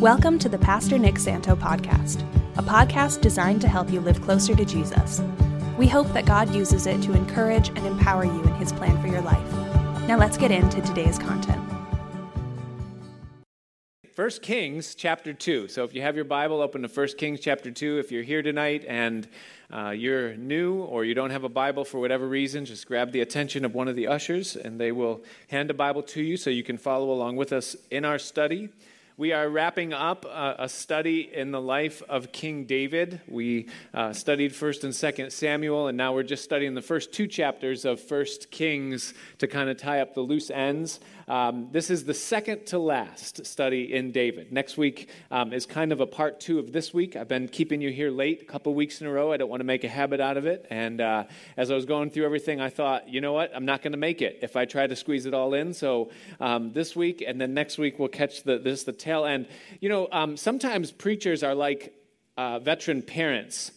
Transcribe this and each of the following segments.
Welcome to the Pastor Nick Santo podcast, a podcast designed to help you live closer to Jesus. We hope that God uses it to encourage and empower you in his plan for your life. Now let's get into today's content. 1 Kings chapter 2. So if you have your Bible, open to 1 Kings chapter 2. If you're here tonight and uh, you're new or you don't have a Bible for whatever reason, just grab the attention of one of the ushers and they will hand a Bible to you so you can follow along with us in our study. We are wrapping up a, study in the life of King David. We uh, studied 1st and 2nd Samuel, and now we're just studying the first two chapters of 1st Kings to kind of tie up the loose ends. Um, this is the second to last study in David. Next week um, is kind of a part two of this week. I've been keeping you here late a couple weeks in a row. I don't want to make a habit out of it. And uh, as I was going through everything, I thought, you know what? I'm not going to make it if I try to squeeze it all in. So um, this week and then next week we'll catch the this the tail end. You know, um, sometimes preachers are like uh, veteran parents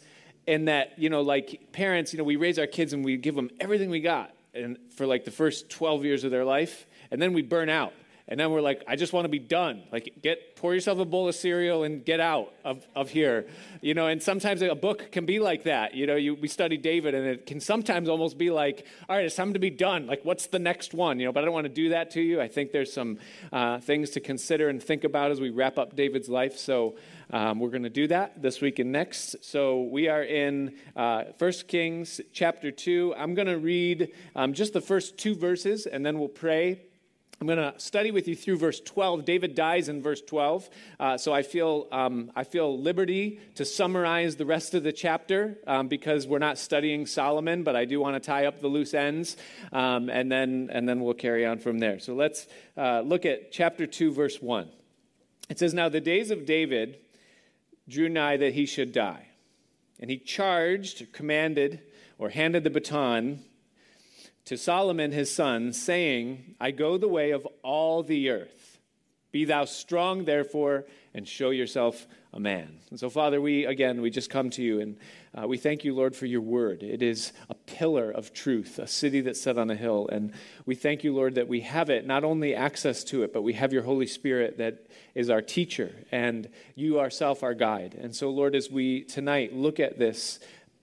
in that you know like parents you know we raise our kids and we give them everything we got and for like the first 12 years of their life and then we burn out. And then we're like, I just want to be done. Like, get pour yourself a bowl of cereal and get out of, of here. You know, and sometimes a book can be like that. You know, you, we study David, and it can sometimes almost be like, all right, it's time to be done. Like, what's the next one? You know, but I don't want to do that to you. I think there's some uh, things to consider and think about as we wrap up David's life. So um, we're going to do that this week and next. So we are in uh, 1 Kings chapter 2. I'm going to read um, just the first two verses, and then we'll pray I'm going to study with you through verse 12. David dies in verse 12, uh, so I feel um, I feel liberty to summarize the rest of the chapter um, because we're not studying Solomon, but I do want to tie up the loose ends, um, and then and then we'll carry on from there. So let's uh, look at chapter two, verse one. It says, "Now the days of David drew nigh that he should die, and he charged, commanded, or handed the baton." To Solomon his son, saying, I go the way of all the earth. Be thou strong, therefore, and show yourself a man. And so, Father, we again, we just come to you and uh, we thank you, Lord, for your word. It is a pillar of truth, a city that's set on a hill. And we thank you, Lord, that we have it, not only access to it, but we have your Holy Spirit that is our teacher and you yourself our guide. And so, Lord, as we tonight look at this,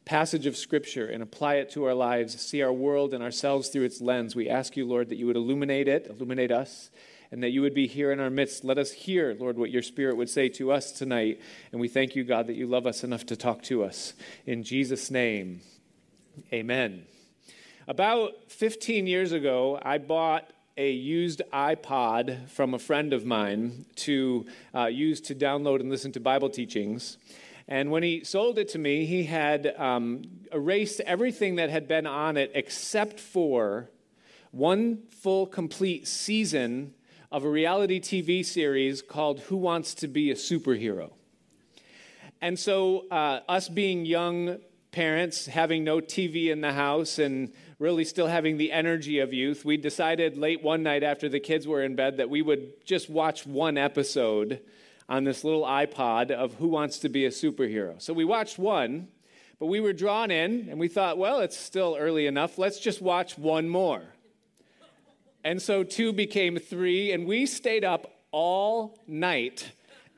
passage of Scripture and apply it to our lives, see our world and ourselves through its lens, we ask you, Lord, that you would illuminate it, illuminate us, and that you would be here in our midst. Let us hear, Lord, what your Spirit would say to us tonight. And we thank you, God, that you love us enough to talk to us. In Jesus' name, amen. About 15 years ago, I bought a used iPod from a friend of mine to uh, use to download and listen to Bible teachings. And when he sold it to me, he had um, erased everything that had been on it except for one full, complete season of a reality TV series called Who Wants to Be a Superhero. And so, uh, us being young parents, having no TV in the house, and really still having the energy of youth, we decided late one night after the kids were in bed that we would just watch one episode on this little iPod of Who Wants to Be a Superhero. So we watched one, but we were drawn in and we thought, well, it's still early enough. Let's just watch one more. And so two became three, and we stayed up all night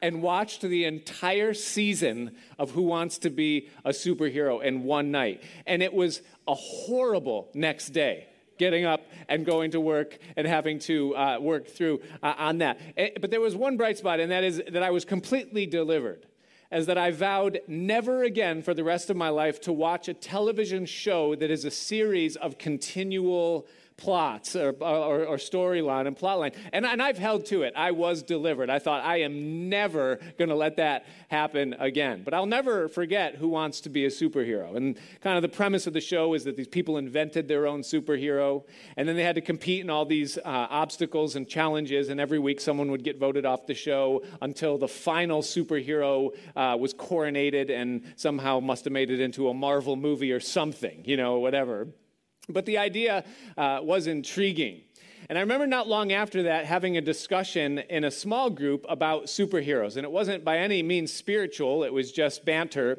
and watched the entire season of Who Wants to Be a Superhero in one night. And it was a horrible next day getting up and going to work and having to uh, work through uh, on that. Eh, but there was one bright spot, and that is that I was completely delivered. As that I vowed never again for the rest of my life to watch a television show that is a series of continual plots or, or, or storyline and plotline. And, and I've held to it. I was delivered. I thought, I am never going to let that happen again. But I'll never forget who wants to be a superhero. And kind of the premise of the show is that these people invented their own superhero, and then they had to compete in all these uh, obstacles and challenges, and every week someone would get voted off the show until the final superhero uh, was coronated and somehow must have made it into a Marvel movie or something, you know, whatever. But the idea uh, was intriguing. And I remember not long after that having a discussion in a small group about superheroes. And it wasn't by any means spiritual, it was just banter.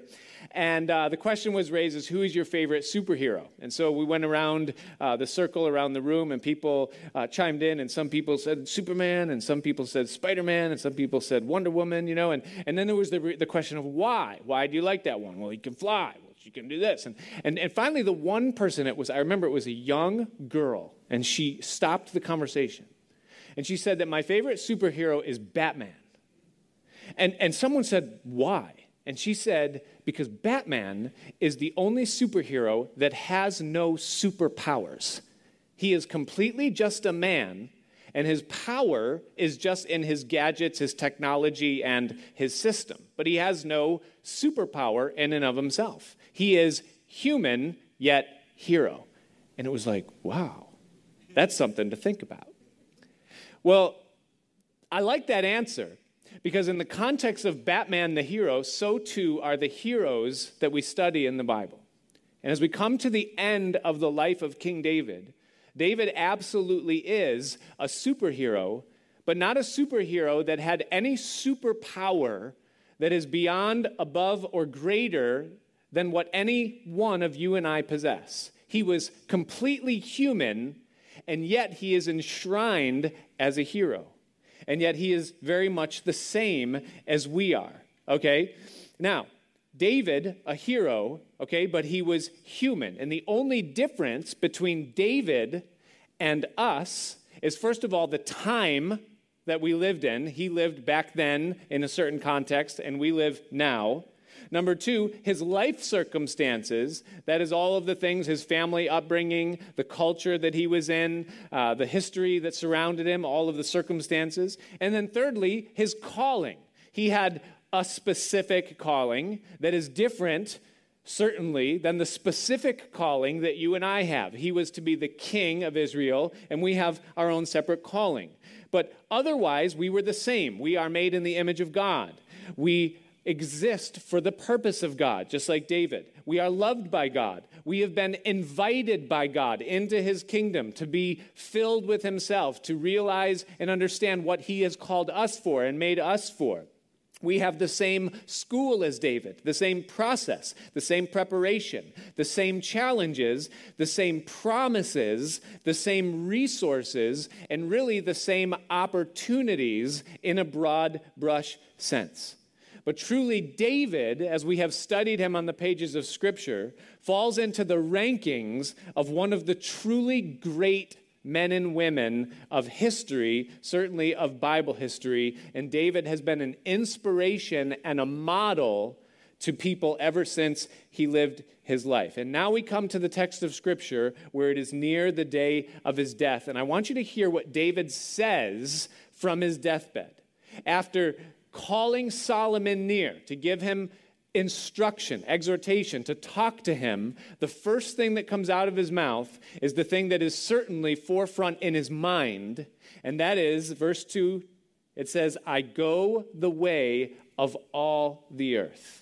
And uh, the question was raised as who is your favorite superhero? And so we went around uh, the circle around the room, and people uh, chimed in, and some people said Superman, and some people said Spider Man, and some people said Wonder Woman, you know. And, and then there was the, the question of why? Why do you like that one? Well, he can fly. She can do this. And, and, and finally, the one person it was, I remember it was a young girl, and she stopped the conversation. And she said that my favorite superhero is Batman. And, and someone said, why? And she said, because Batman is the only superhero that has no superpowers. He is completely just a man, and his power is just in his gadgets, his technology, and his system. But he has no superpower in and of himself. He is human, yet hero. And it was like, wow, that's something to think about. Well, I like that answer because, in the context of Batman the hero, so too are the heroes that we study in the Bible. And as we come to the end of the life of King David, David absolutely is a superhero, but not a superhero that had any superpower that is beyond, above, or greater than what any one of you and I possess. He was completely human, and yet he is enshrined as a hero and yet he is very much the same as we are. Okay? Now, David, a hero, okay, but he was human. And the only difference between David and us is, first of all, the time that we lived in. He lived back then in a certain context, and we live now. Number two, his life circumstances. That is all of the things his family upbringing, the culture that he was in, uh, the history that surrounded him, all of the circumstances. And then thirdly, his calling. He had a specific calling that is different certainly, than the specific calling that you and I have. He was to be the king of Israel, and we have our own separate calling. But otherwise, we were the same. We are made in the image of God. We exist for the purpose of God, just like David. We are loved by God. We have been invited by God into his kingdom to be filled with himself, to realize and understand what he has called us for and made us for. We have the same school as David, the same process, the same preparation, the same challenges, the same promises, the same resources, and really the same opportunities in a broad brush sense. But truly, David, as we have studied him on the pages of Scripture, falls into the rankings of one of the truly great men and women of history, certainly of Bible history. And David has been an inspiration and a model to people ever since he lived his life. And now we come to the text of Scripture where it is near the day of his death. And I want you to hear what David says from his deathbed. After calling Solomon near to give him instruction, exhortation, to talk to him, the first thing that comes out of his mouth is the thing that is certainly forefront in his mind, and that is verse 2 it says, I go the way of all the earth.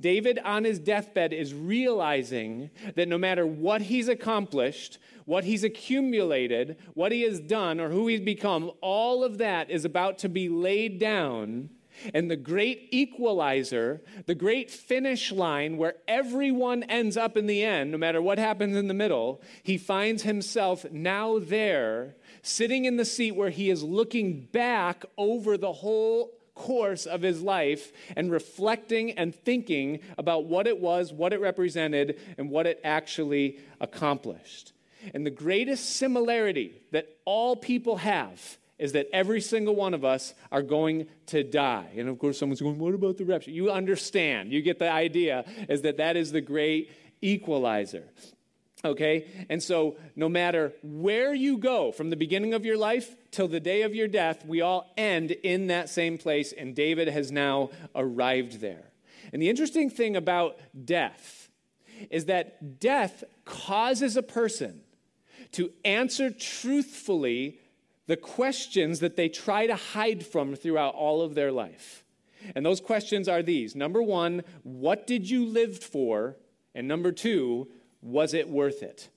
David, on his deathbed, is realizing that no matter what he's accomplished, what he's accumulated, what he has done, or who he's become, all of that is about to be laid down. And the great equalizer, the great finish line where everyone ends up in the end, no matter what happens in the middle, he finds himself now there, sitting in the seat where he is looking back over the whole course of his life and reflecting and thinking about what it was, what it represented, and what it actually accomplished. And the greatest similarity that all people have is that every single one of us are going to die. And of course, someone's going, What about the rapture? You understand. You get the idea, is that that is the great equalizer. Okay? And so, no matter where you go from the beginning of your life till the day of your death, we all end in that same place, and David has now arrived there. And the interesting thing about death is that death causes a person to answer truthfully the questions that they try to hide from throughout all of their life. And those questions are these number one, what did you live for? And number two, was it worth it?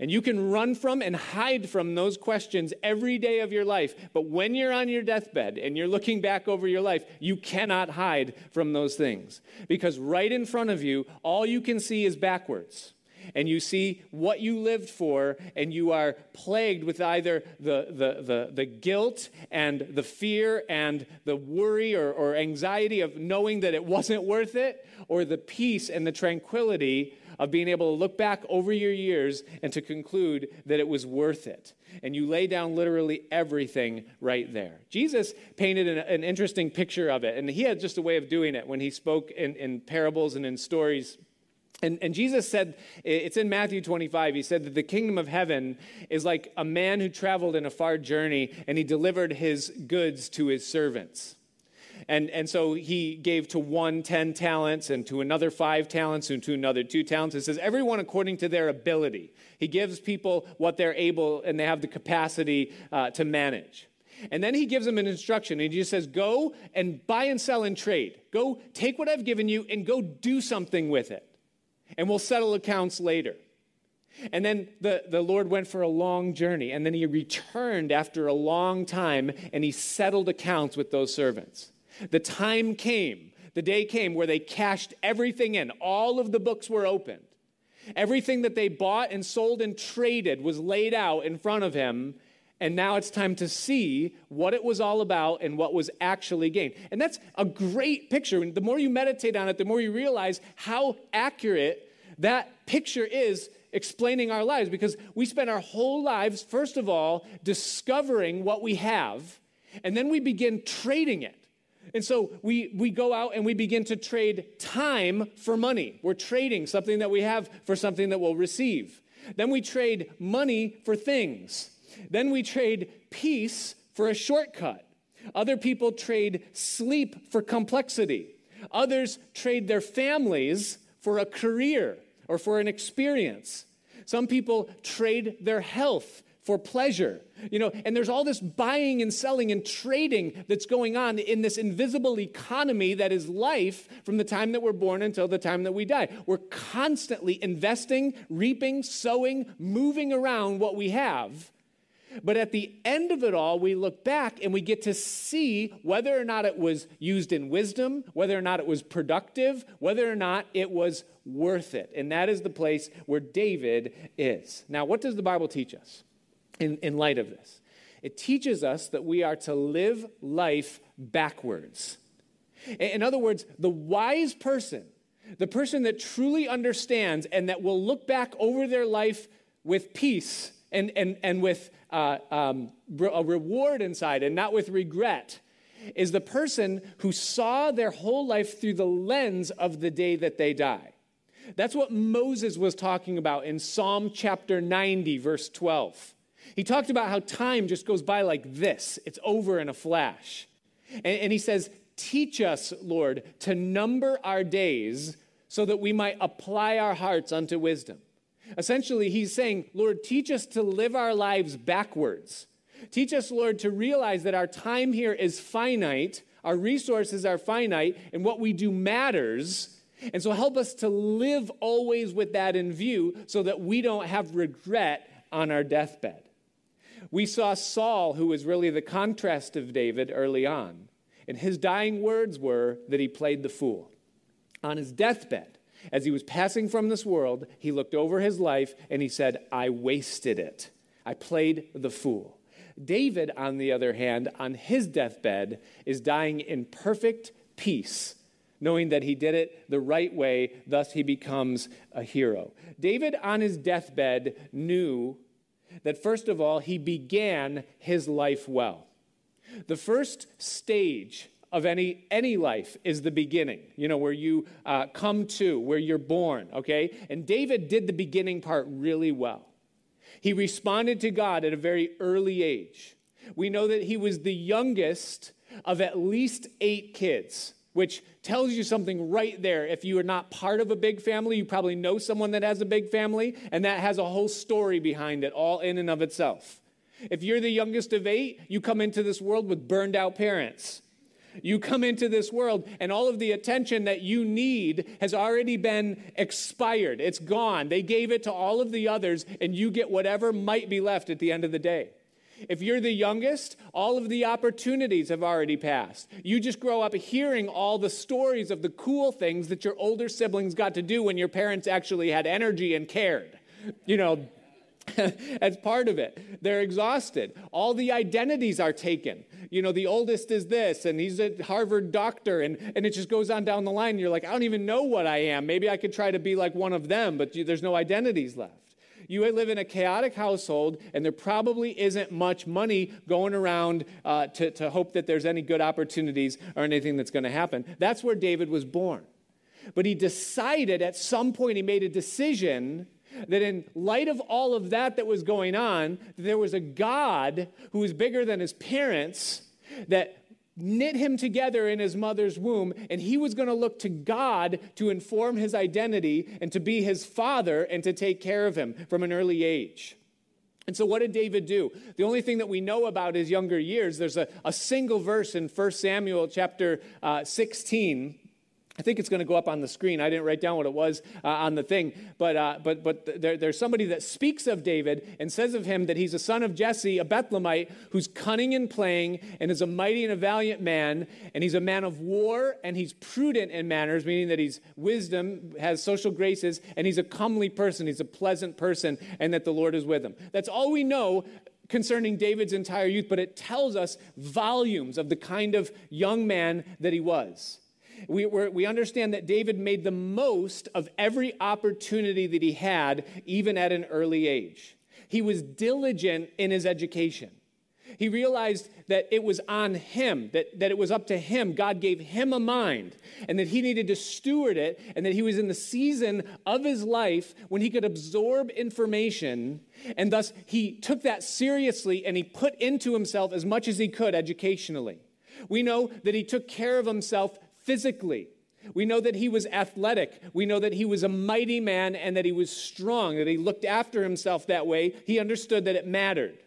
And you can run from and hide from those questions every day of your life. But when you're on your deathbed and you're looking back over your life, you cannot hide from those things. Because right in front of you, all you can see is backwards. And you see what you lived for, and you are plagued with either the, the, the, the guilt and the fear and the worry or, or anxiety of knowing that it wasn't worth it, or the peace and the tranquility of being able to look back over your years and to conclude that it was worth it. And you lay down literally everything right there. Jesus painted an, an interesting picture of it, and he had just a way of doing it when he spoke in, in parables and in stories. And, and, Jesus said, it's in Matthew 25, he said that the kingdom of heaven is like a man who traveled in a far journey and he delivered his goods to his servants. And, and so he gave to one 10 talents, and to another five talents, and to another two talents. It says, everyone according to their ability. He gives people what they're able and they have the capacity uh, to manage. And then he gives them an instruction, and he just says, Go and buy and sell and trade. Go take what I've given you and go do something with it. And we'll settle accounts later. And then the, the Lord went for a long journey, and then he returned after a long time, and he settled accounts with those servants. The time came, the day came where they cashed everything in. All of the books were opened. Everything that they bought and sold and traded was laid out in front of him. And now it's time to see what it was all about and what was actually gained. And that's a great picture. And the more you meditate on it, the more you realize how accurate that picture is explaining our lives because we spend our whole lives, first of all, discovering what we have, and then we begin trading it. And so we, we go out and we begin to trade time for money. We're trading something that we have for something that we'll receive. Then we trade money for things. Then we trade peace for a shortcut. Other people trade sleep for complexity. Others trade their families for a career or for an experience. Some people trade their health for pleasure. You know, and there's all this buying and selling and trading that's going on in this invisible economy that is life from the time that we're born until the time that we die. We're constantly investing, reaping, sowing, moving around what we have. But at the end of it all, we look back and we get to see whether or not it was used in wisdom, whether or not it was productive, whether or not it was worth it. And that is the place where David is. Now, what does the Bible teach us? In, in light of this? It teaches us that we are to live life backwards. In other words, the wise person, the person that truly understands and that will look back over their life with peace and, and, and with uh, um, a reward inside and not with regret, is the person who saw their whole life through the lens of the day that they die. That's what Moses was talking about in Psalm chapter 90, verse 12. He talked about how time just goes by like this, it's over in a flash. And, and he says, Teach us, Lord, to number our days so that we might apply our hearts unto wisdom. Essentially, he's saying, Lord, teach us to live our lives backwards. Teach us, Lord, to realize that our time here is finite, our resources are finite, and what we do matters. And so help us to live always with that in view so that we don't have regret on our deathbed. We saw Saul, who was really the contrast of David early on, and his dying words were that he played the fool. On his deathbed, as he was passing from this world, he looked over his life and he said, I wasted it. I played the fool. David, on the other hand, on his deathbed, is dying in perfect peace, knowing that he did it the right way, thus, he becomes a hero. David, on his deathbed, knew that first of all, he began his life well. The first stage of any any life is the beginning you know where you uh, come to where you're born okay? And david did the beginning part really well. He responded to god at a very early age. We know that he was the youngest of at least eight kids which tells you something right there. If you are not part of a big family, you probably know someone that has a big family, and that has a whole story behind it, all in and of itself. If you're the youngest of eight, you come into this world with burned out parents. You come into this world, and all of the attention that you need has already been expired. It's gone. They gave it to all of the others, and you get whatever might be left at the end of the day. If you're the youngest, all of the opportunities have already passed. You just grow up hearing all the stories of the cool things that your older siblings got to do when your parents actually had energy and cared. You know, as part of it. They're exhausted. All the identities are taken. You know, the oldest is this, and he's a Harvard doctor, and, and it just goes on down the line. You're like, I don't even know what I am. Maybe I could try to be like one of them, but there's no identities left. You live in a chaotic household, and there probably isn't much money going around uh, to, to hope that there's any good opportunities or anything that's going to happen. That's where David was born. But he decided at some point, he made a decision that in light of all of that that was going on, there was a God who was bigger than his parents that knit him together in his mother's womb, and he was going to look to God to inform his identity and to be his father and to take care of him from an early age. And so, what did David do? The only thing that we know about his younger years, there's a, a single verse in 1 Samuel chapter uh, 16 I think it's going to go up on the screen. I didn't write down what it was uh, on the thing, but, uh, but, but there, there's somebody that speaks of David and says of him that he's a son of Jesse, a Bethlehemite, who's cunning and playing and is a mighty and a valiant man, and he's a man of war and he's prudent in manners, meaning that he's wisdom, has social graces, and he's a comely person, he's a pleasant person, and that the Lord is with him. That's all we know concerning David's entire youth, but it tells us volumes of the kind of young man that he was. We, we understand that David made the most of every opportunity that he had, even at an early age. He was diligent in his education. He realized that it was on him, that, that it was up to him. God gave him a mind, and that he needed to steward it, and that he was in the season of his life when he could absorb information, and thus he took that seriously and he put into himself as much as he could educationally. We know that he took care of himself physically. We know that he was athletic. We know that he was a mighty man and that he was strong, that he looked after himself that way. He understood that it mattered.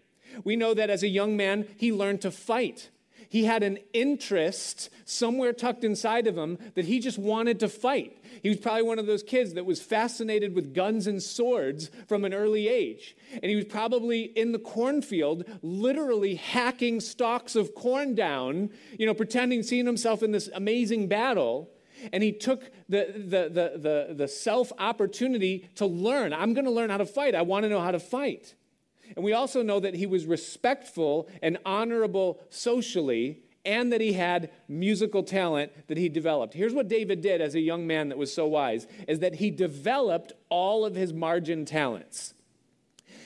We know that as a young man, he learned to fight. He had an interest somewhere tucked inside of him that he just wanted to fight. He was probably one of those kids that was fascinated with guns and swords from an early age. And he was probably in the cornfield, literally hacking stalks of corn down, you know, pretending, seeing himself in this amazing battle. And he took the, the, the, the, the self opportunity to learn. I'm going to learn how to fight. I want to know how to fight. And we also know that he was respectful and honorable socially, and that he had musical talent that he developed. Here's what David did as a young man that was so wise is that he developed all of his margin talents.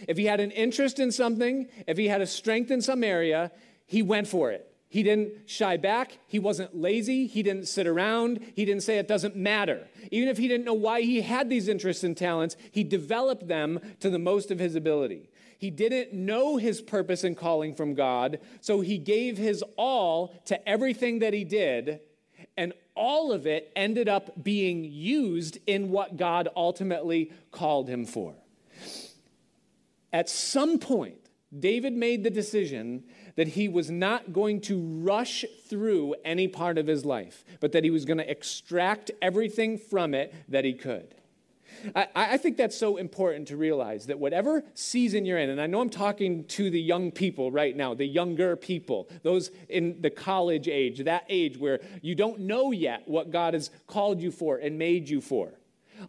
If he had an interest in something, if he had a strength in some area, he went for it. He didn't shy back. He wasn't lazy. He didn't sit around. He didn't say it doesn't matter. Even if he didn't know why he had these interests and talents, he developed them to the most of his ability. He didn't know his purpose and calling from God, so he gave his all to everything that he did, and all of it ended up being used in what God ultimately called him for. At some point, David made the decision that he was not going to rush through any part of his life, but that he was going to extract everything from it that he could. I, I, think that's so important to realize that whatever season you're in, and I know I'm talking to the young people right now, the younger people, those in the college age, that age where you don't know yet what God has called you for and made you for.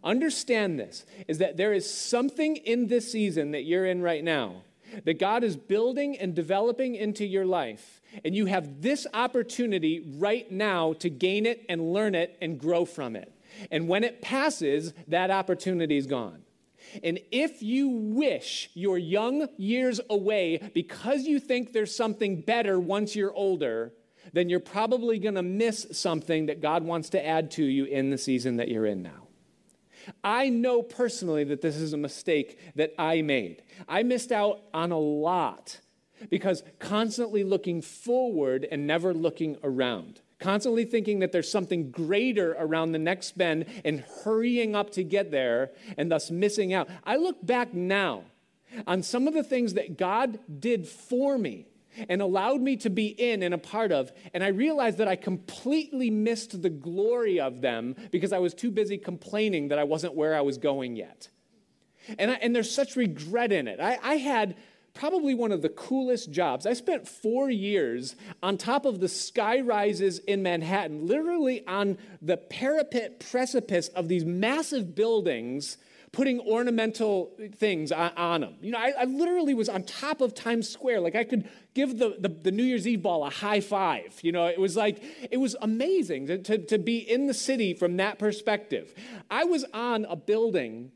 Understand this is that there is something in this season that you're in right now that God is building and developing into your life. And you have this opportunity right now to gain it and learn it and grow from it. And when it passes, that opportunity is gone. And if you wish your young years away because you think there's something better once you're older, then you're probably going to miss something that God wants to add to you in the season that you're in now. I know personally that this is a mistake that I made. I missed out on a lot because constantly looking forward and never looking around constantly thinking that there's something greater around the next bend and hurrying up to get there and thus missing out. I look back now on some of the things that God did for me and allowed me to be in and a part of. And I realized that I completely missed the glory of them because I was too busy complaining that I wasn't where I was going yet. And, I, and there's such regret in it. I, I had probably one of the coolest jobs. I spent four years on top of the sky rises in Manhattan, literally on the parapet precipice of these massive buildings putting ornamental things on, on them. You know, I, I, literally was on top of Times Square. Like I could give the, the, the, New Year's Eve ball a high five. You know, it was like, it was amazing to, to, to be in the city from that perspective. I was on a building.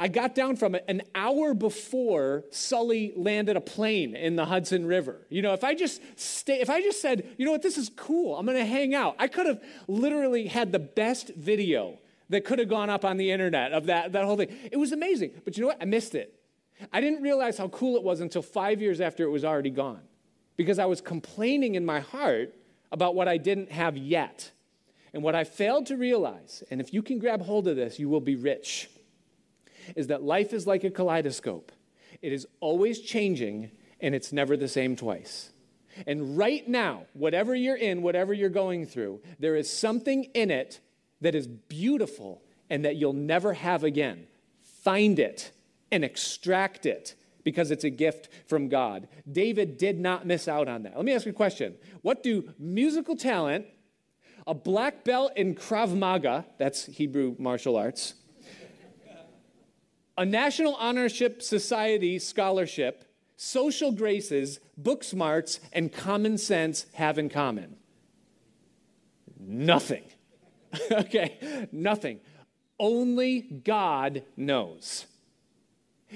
I got down from it an hour before Sully landed a plane in the Hudson River. You know, if I just stay, if I just said, you know what, this is cool, I'm gonna hang out, I could have literally had the best video that could have gone up on the internet of that, that whole thing. It was amazing. But you know what? I missed it. I didn't realize how cool it was until five years after it was already gone because I was complaining in my heart about what I didn't have yet. And what I failed to realize, and if you can grab hold of this, you will be rich, is that life is like a kaleidoscope. It is always changing and it's never the same twice. And right now, whatever you're in, whatever you're going through, there is something in it that is beautiful and that you'll never have again. Find it and extract it because it's a gift from God. David did not miss out on that. Let me ask you a question What do musical talent, a black belt in Krav Maga, that's Hebrew martial arts, a National Honorship Society scholarship, social graces, book smarts, and common sense have in common? Nothing. okay, nothing. Only God knows.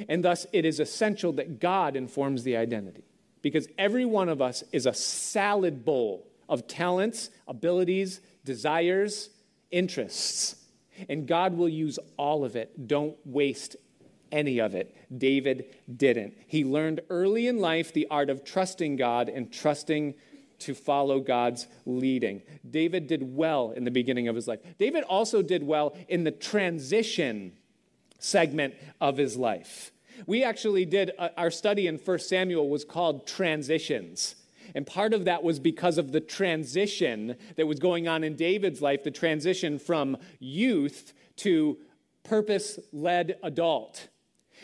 And thus, it is essential that God informs the identity because every one of us is a salad bowl of talents, abilities, desires, interests. And God will use all of it. Don't waste any of it. David didn't. He learned early in life the art of trusting God and trusting to follow God's leading. David did well in the beginning of his life. David also did well in the transition segment of his life. We actually did uh, our study in 1 Samuel was called Transitions. And part of that was because of the transition that was going on in David's life, the transition from youth to purpose led adult.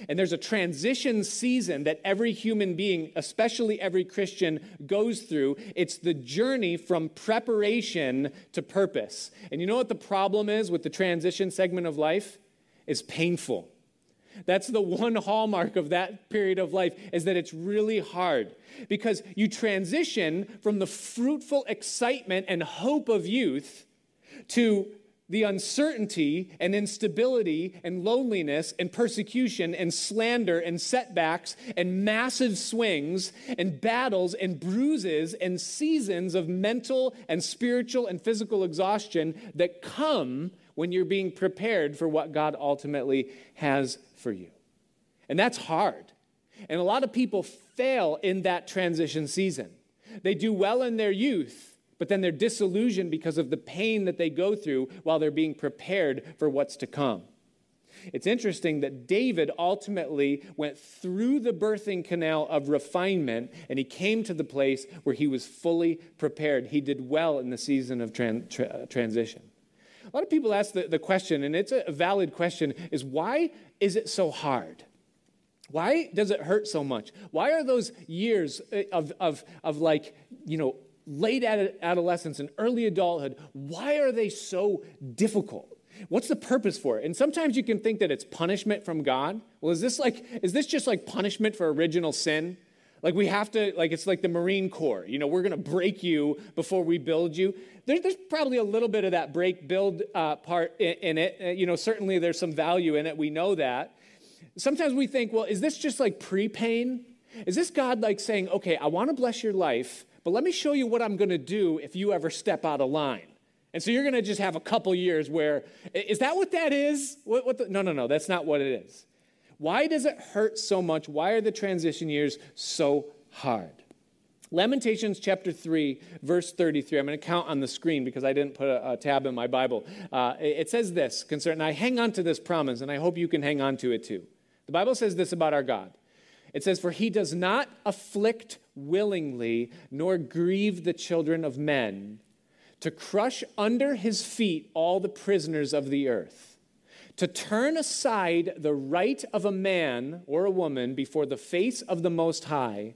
And there's a transition season that every human being, especially every Christian, goes through. It's the journey from preparation to purpose. And you know what the problem is with the transition segment of life? It's painful. That's the one hallmark of that period of life is that it's really hard because you transition from the fruitful excitement and hope of youth to the uncertainty and instability and loneliness and persecution and slander and setbacks and massive swings and battles and bruises and seasons of mental and spiritual and physical exhaustion that come when you're being prepared for what God ultimately has for you. And that's hard. And a lot of people fail in that transition season. They do well in their youth but then they're disillusioned because of the pain that they go through while they're being prepared for what's to come. It's interesting that David ultimately went through the birthing canal of refinement and he came to the place where he was fully prepared. He did well in the season of tran- tra- transition. A lot of people ask the, the question, and it's a valid question, is why is it so hard? Why does it hurt so much? Why are those years eh, of, of, of like, you know, late adolescence and early adulthood, why are they so difficult? What's the purpose for it? And sometimes you can think that it's punishment from God. Well, is this like, is this just like punishment for original sin? Like we have to, like it's like the Marine Corps. You know, we're going to break you before we build you. There's, probably a little bit of that break build uh, part in, in it. Uh, you know, certainly there's some value in it. We know that. Sometimes we think, well, is this just like pre pain? Is this God like saying, okay, I want to bless your life, but let me show you what I'm going to do if you ever step out of line. And so you're going to just have a couple years where, is that what that is? What, what the, no, no, no, that's not what it is. Why does it hurt so much? Why are the transition years so hard? Lamentations chapter 3, verse 33. I'm going to count on the screen because I didn't put a, a tab in my Bible. Uh, it says this concern, and I hang on to this promise, and I hope you can hang on to it too. The Bible says this about our God It says, For he does not afflict willingly, nor grieve the children of men, to crush under his feet all the prisoners of the earth, to turn aside the right of a man or a woman before the face of the Most High,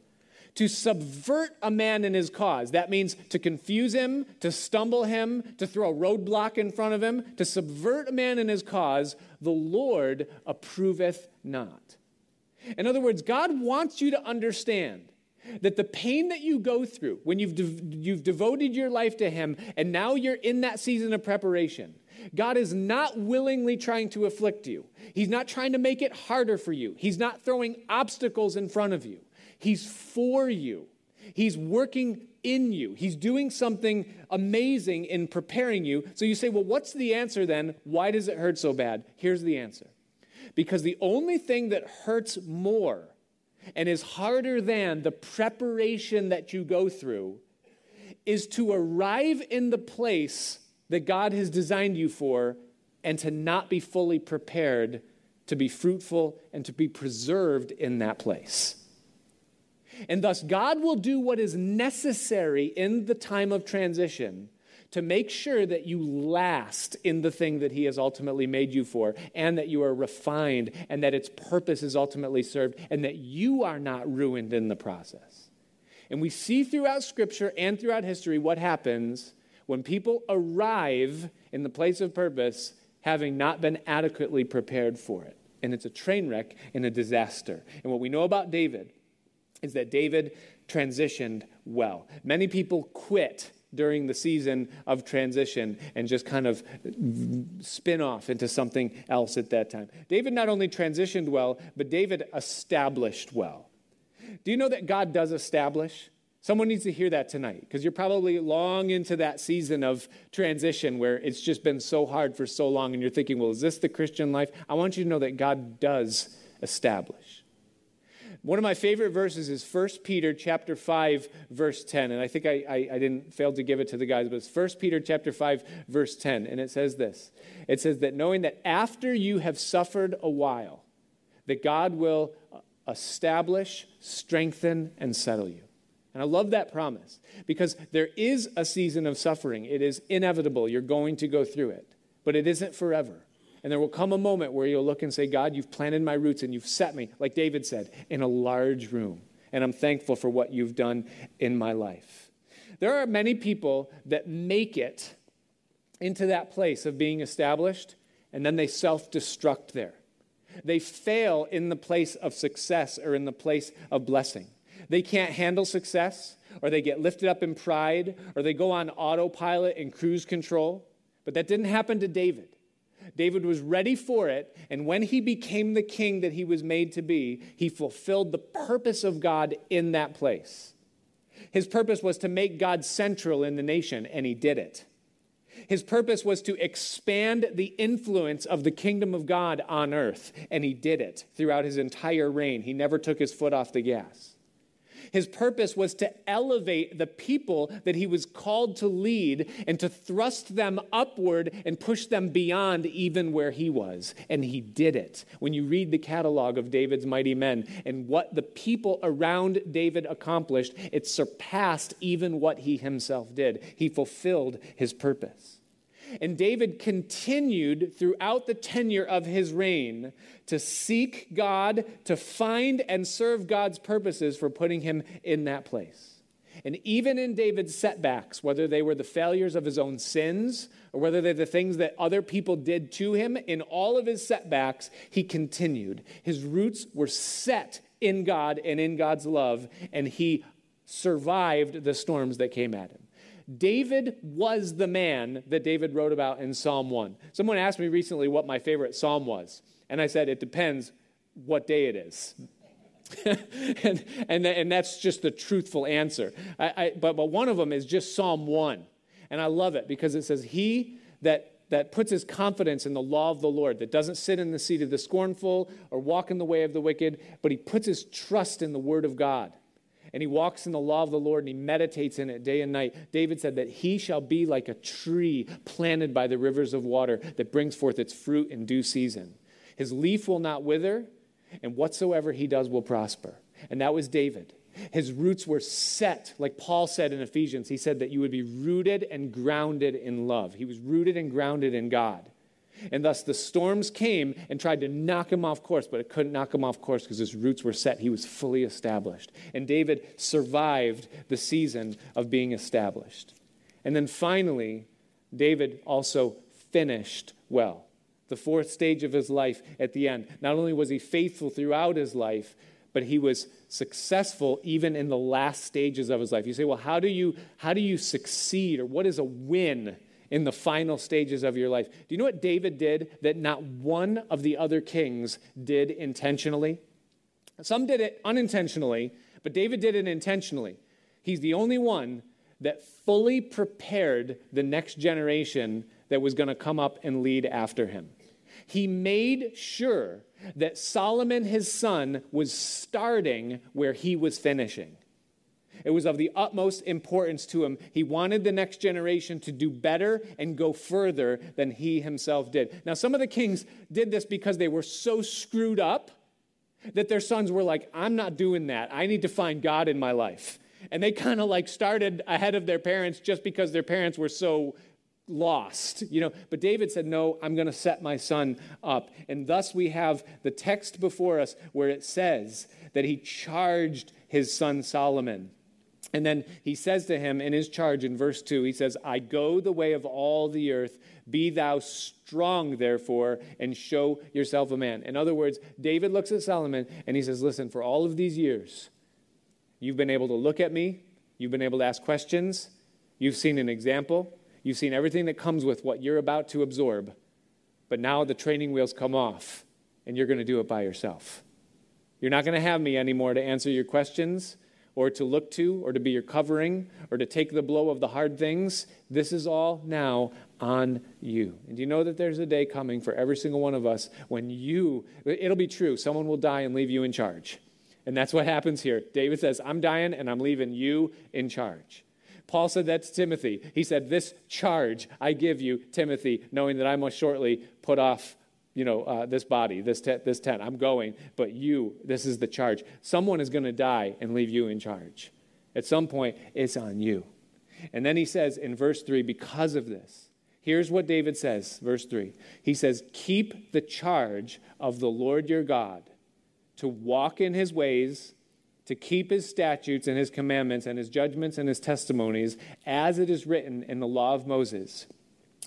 to subvert a man in his cause. That means to confuse him, to stumble him, to throw a roadblock in front of him, to subvert a man in his cause, the Lord approveth not. In other words, God wants you to understand that the pain that you go through when you've, de- you've devoted your life to Him and now you're in that season of preparation, God is not willingly trying to afflict you. He's not trying to make it harder for you. He's not throwing obstacles in front of you. He's for you. He's working in you. He's doing something amazing in preparing you. So you say, well, what's the answer then? Why does it hurt so bad? Here's the answer because the only thing that hurts more and is harder than the preparation that you go through is to arrive in the place that God has designed you for and to not be fully prepared to be fruitful and to be preserved in that place. And thus, God will do what is necessary in the time of transition to make sure that you last in the thing that He has ultimately made you for, and that you are refined, and that its purpose is ultimately served, and that you are not ruined in the process. And we see throughout Scripture and throughout history what happens when people arrive in the place of purpose having not been adequately prepared for it. And it's a train wreck and a disaster. And what we know about David is that David transitioned well. Many people quit during the season of transition and just kind of spin off into something else at that time. David not only transitioned well, but David established well. Do you know that God does establish? Someone needs to hear that tonight because you're probably long into that season of transition where it's just been so hard for so long and you're thinking, well, is this the Christian life? I want you to know that God does establish. One of my favorite verses is 1 Peter chapter 5, verse 10. And I think I, I, I, didn't fail to give it to the guys, but it's 1 Peter chapter 5, verse 10. And it says this It says that knowing that after you have suffered a while, that God will uh, establish, strengthen, and settle you. And I love that promise because there is a season of suffering. It is inevitable. You're going to go through it, but it isn't forever. And there will come a moment where you'll look and say, God, you've planted my roots and you've set me, like David said, in a large room. And I'm thankful for what you've done in my life. There are many people that make it into that place of being established and then they self destruct there. They fail in the place of success or in the place of blessing. They can't handle success, or they get lifted up in pride, or they go on autopilot and cruise control. But that didn't happen to David. David was ready for it, and when he became the king that he was made to be, he fulfilled the purpose of God in that place. His purpose was to make God central in the nation, and he did it. His purpose was to expand the influence of the kingdom of God on earth, and he did it throughout his entire reign. He never took his foot off the gas. His purpose was to elevate the people that he was called to lead and to thrust them upward and push them beyond even where he was. And he did it. When you read the catalog of David's mighty men and what the people around David accomplished, it surpassed even what he himself did. He fulfilled his purpose. And David continued throughout the tenure of his reign to seek God, to find and serve God's purposes for putting him in that place. And even in David's setbacks, whether they were the failures of his own sins or whether they're the things that other people did to him, in all of his setbacks, he continued. His roots were set in God and in God's love, and he survived the storms that came at him. David was the man that David wrote about in Psalm 1. Someone asked me recently what my favorite psalm was, and I said, it depends what day it is. and, and, and that's just the truthful answer. I, I, but, but one of them is just Psalm 1. And I love it because it says, He that that puts his confidence in the law of the Lord, that doesn't sit in the seat of the scornful or walk in the way of the wicked, but he puts his trust in the word of God and he walks in the law of the Lord and he meditates in it day and night. David said that he shall be like a tree planted by the rivers of water that brings forth its fruit in due season. His leaf will not wither, and whatsoever he does will prosper. and that was David. His roots were set, like Paul said in Ephesians. He said that you would be rooted and grounded in love. He was rooted and grounded in God. And thus the storms came and tried to knock him off course, but it couldn't knock him off course because his roots were set. He was fully established. And David survived the season of being established. And then finally, David also finished well. The fourth stage of his life at the end. Not only was he faithful throughout his life, but he was successful even in the last stages of his life. You say, well, how do you, how do you succeed or what is a win in the final stages of your life? Do you know what David did that not one of the other kings did intentionally? Some did it unintentionally, but David did it intentionally. He's the only one that fully prepared the next generation that was going to come up and lead after him. He made sure that Solomon, his son, was starting where he was finishing. It was of the utmost importance to him. He wanted the next generation to do better and go further than he himself did. Now, some of the kings did this because they were so screwed up that their sons were like, I'm not doing that. I need to find God in my life. And they kind of like started ahead of their parents just because their parents were so lost you know but david said no i'm going to set my son up and thus we have the text before us where it says that he charged his son solomon and then he says to him in his charge in verse 2 he says i go the way of all the earth. Be thou strong therefore and show yourself a man. In other words david looks at solomon and he says listen for all of these years you've been able to look at me. You've been able to ask questions. You've seen an example. You've seen everything that comes with what you're about to absorb, but now the training wheels come off and you're going to do it by yourself. You're not going to have me anymore to answer your questions or to look to or to be your covering or to take the blow of the hard things. This is all now on you. And you know that there's a day coming for every single one of us when you, it'll be true, someone will die and leave you in charge. And that's what happens here. David says, I'm dying and I'm leaving you in charge. Paul said that to Timothy. He said, This charge I give you, Timothy, knowing that I must shortly put off you know, uh, this body, this, te- this tent. I'm going, but you, this is the charge. Someone is going to die and leave you in charge. At some point, it's on you. And then he says in verse 3, because of this, here's what David says, verse 3. He says, Keep the charge of the Lord your God to walk in his ways to keep his statutes and his commandments and his judgments and his testimonies as it is written in the law of Moses,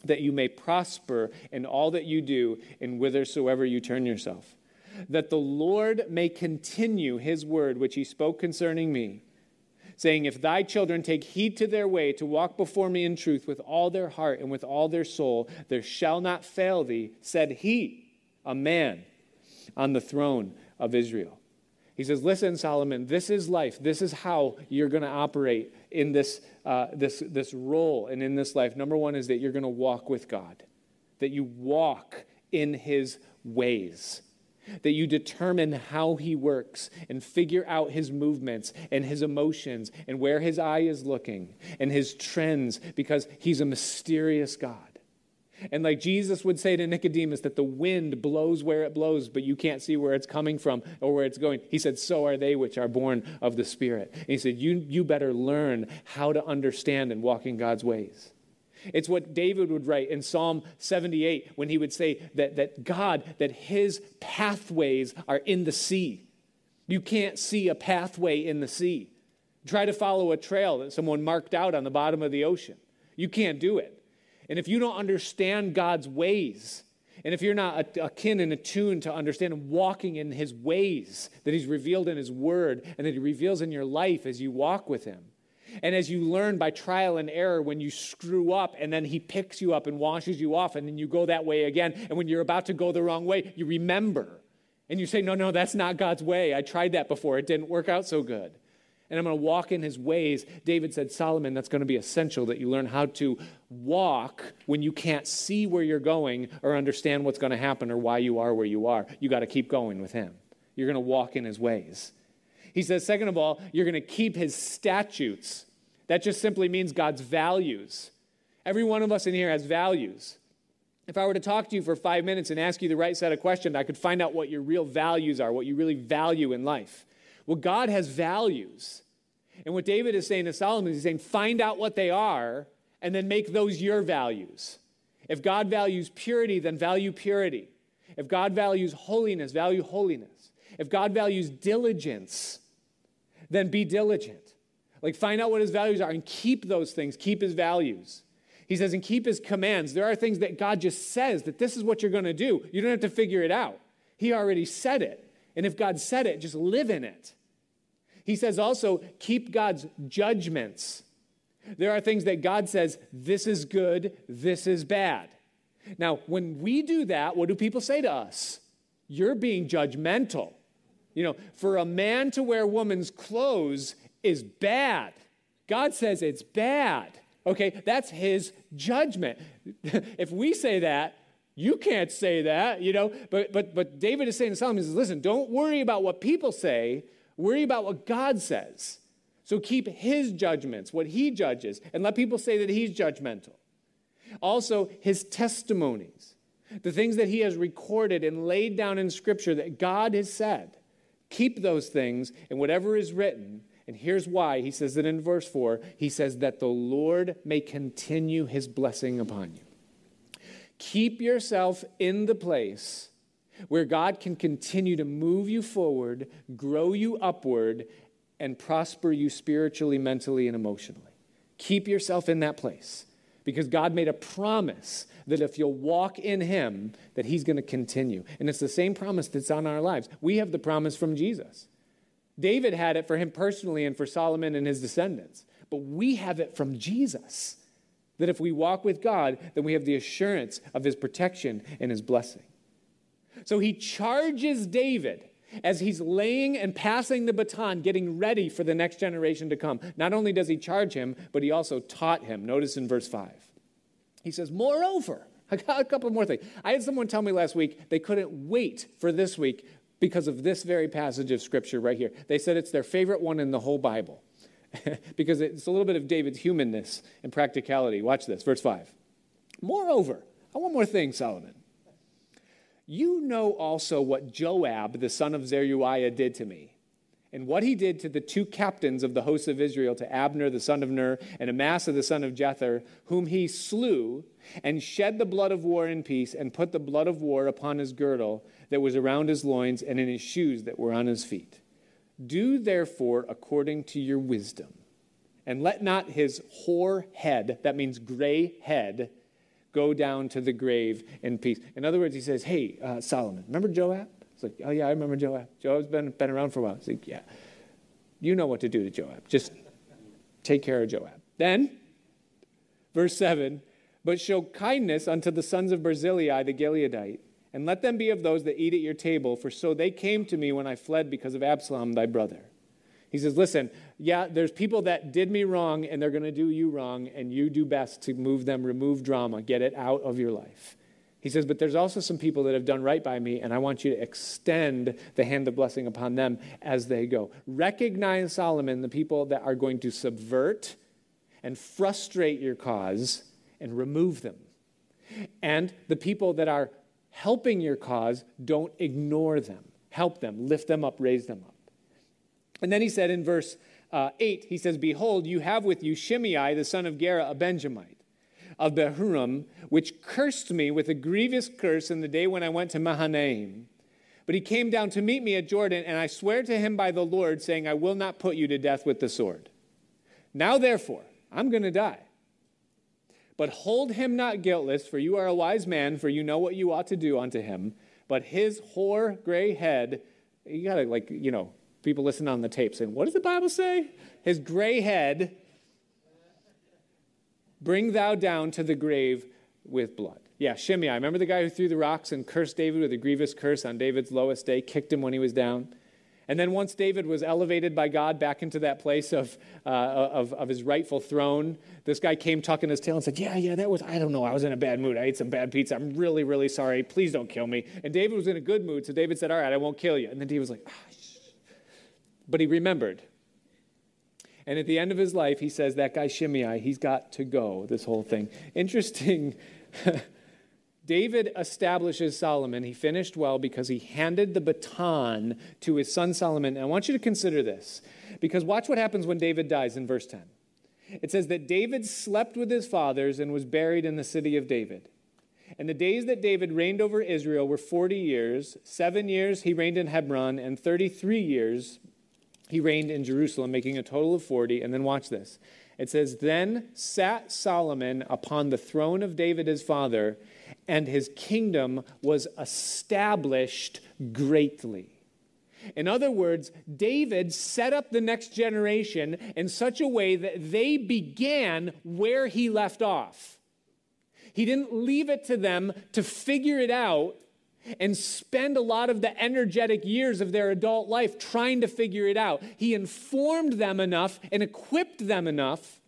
that you may prosper in all that you do and whithersoever you turn yourself. That the Lord may continue his word which he spoke concerning me, saying, If thy children take heed to their way to walk before me in truth with all their heart and with all their soul, there shall not fail thee, said he, a man, on the throne of Israel. He says, Listen, Solomon, this is life. This is how you're going to operate in this, uh, this, this role and in this life. Number one is that you're going to walk with God, that you walk in his ways, that you determine how he works and figure out his movements and his emotions and where his eye is looking and his trends because he's a mysterious God. And like Jesus would say to Nicodemus, that the wind blows where it blows, but you can't see where it's coming from or where it's going. He said, So are they which are born of the Spirit. And he said, You, you better learn how to understand and walk in God's ways. It's what David would write in Psalm 78 when he would say that, that God, that his pathways are in the sea. You can't see a pathway in the sea. Try to follow a trail that someone marked out on the bottom of the ocean. You can't do it. And if you don't understand God's ways, and if you're not akin and attuned to understand walking in his ways that he's revealed in his word and that he reveals in your life as you walk with him, and as you learn by trial and error when you screw up and then he picks you up and washes you off and then you go that way again, and when you're about to go the wrong way, you remember. And you say, No, no, that's not God's way. I tried that before, it didn't work out so good and I'm going to walk in his ways. David said, Solomon, that's going to be essential that you learn how to walk when you can't see where you're going or understand what's going to happen or why you are where you are. You got to keep going with him. You're going to walk in his ways. He says, second of all, you're going to keep his statutes. That just simply means God's values. Every one of us in here has values. If I were to talk to you for five minutes and ask you the right set of questions, I could find out what your real values are, what you really value in life. Well, God has values. And what David is saying to Solomon is he's saying, find out what they are and then make those your values. If God values purity, then value purity. If God values holiness, value holiness. If God values diligence, then be diligent. Like, find out what his values are and keep those things, keep his values. He says, and keep his commands. There are things that God just says that this is what you're going to do. You don't have to figure it out. He already said it. And if God said it, just live in it. He says also, keep God's judgments. There are things that God says, this is good, this is bad. Now, when we do that, what do people say to us? You're being judgmental. You know, for a man to wear woman's clothes is bad. God says it's bad. Okay, that's his judgment. if we say that, you can't say that, you know. But but but David is saying to Solomon, he says, listen, don't worry about what people say, worry about what God says. So keep his judgments, what he judges, and let people say that he's judgmental. Also, his testimonies, the things that he has recorded and laid down in scripture that God has said. Keep those things, and whatever is written, and here's why. He says it in verse 4. He says that the Lord may continue his blessing upon you. Keep yourself in the place where God can continue to move you forward, grow you upward, and prosper you spiritually, mentally, and emotionally. Keep yourself in that place because God made a promise that if you'll walk in him that he's going to continue. And it's the same promise that's on our lives. We have the promise from Jesus. David had it for him personally and for Solomon and his descendants. But we have it from Jesus. That if we walk with God, then we have the assurance of his protection and his blessing. So he charges David as he's laying and passing the baton, getting ready for the next generation to come. Not only does he charge him, but he also taught him. Notice in verse 5. He says, Moreover, I got a couple more things. I had someone tell me last week they couldn't wait for this week because of this very passage of scripture right here. They said it's their favorite one in the whole Bible because it's a little bit of David's humanness and practicality. Watch this, verse 5. Moreover, I one more thing, Solomon. You know also what Joab, the son of Zeruiah, did to me, and what he did to the two captains of the hosts of Israel, to Abner the son of Ner, and Amasa the son of Jether, whom he slew, and shed the blood of war in peace, and put the blood of war upon his girdle that was around his loins and in his shoes that were on his feet. Do therefore according to your wisdom, and let not his hoar head, that means gray head, go down to the grave in peace. In other words, he says, Hey, uh, Solomon, remember Joab? It's like, Oh, yeah, I remember Joab. Joab's been, been around for a while. It's like, Yeah, you know what to do to Joab. Just take care of Joab. Then, verse 7 But show kindness unto the sons of Barzillai the Gileadite and let them be of those that eat at your table, for so they came to me when I fled because of Absalom, thy brother. He says, Listen, yeah, there's people that did me wrong, and they're going to do you wrong, and you do best to move them, remove drama, get it out of your life. He says, But there's also some people that have done right by me, and I want you to extend the hand of blessing upon them as they go. Recognize, Solomon, the people that are going to subvert and frustrate your cause and remove them. And the people that are helping your cause, don't ignore them. Help them, lift them up, raise them up. And then he said in verse uh, 8, he says, Behold, you have with you Shimei, the son of Gera, a Benjamite, of Bahurim, which cursed me with a grievous curse in the day when I went to Mahanaim. But he came down to meet me at Jordan, and I swear to him by the Lord, saying, I will not put you to death with the sword. Now, therefore, I'm going to die. But hold him not guiltless, for you are a wise man, for you know what you ought to do unto him. But his hoar gray head, you gotta, like, you know, people listen on the tape saying, What does the Bible say? His gray head, bring thou down to the grave with blood. Yeah, Shimei. Remember the guy who threw the rocks and cursed David with a grievous curse on David's lowest day, kicked him when he was down? And then once David was elevated by God back into that place of, uh, of, of, his rightful throne, this guy came tucking his tail and said, Yeah, yeah, that was, I don't know, I was in a bad mood. I ate some bad pizza. I'm really, really sorry. Please don't kill me. And David was in a good mood, so David said, All right, I won't kill you. And then David was like, ah, But he remembered. And at the end of his life, he says, That guy Shimei, he's got to go, this whole thing. Interesting. David establishes Solomon. He finished well because he handed the baton to his son Solomon. And I want you to consider this because watch what happens when David dies in verse 10. It says that David slept with his fathers and was buried in the city of David. And the days that David reigned over Israel were 40 years. Seven years he reigned in Hebron, and 33 years he reigned in Jerusalem, making a total of 40. And then watch this. It says, Then sat Solomon upon the throne of David his father, and his kingdom was established greatly. In other words, David set up the next generation in such a way that they began where he left off. He didn't leave it to them to figure it out and spend a lot of the energetic years of their adult life trying to figure it out. He informed them enough and equipped them enough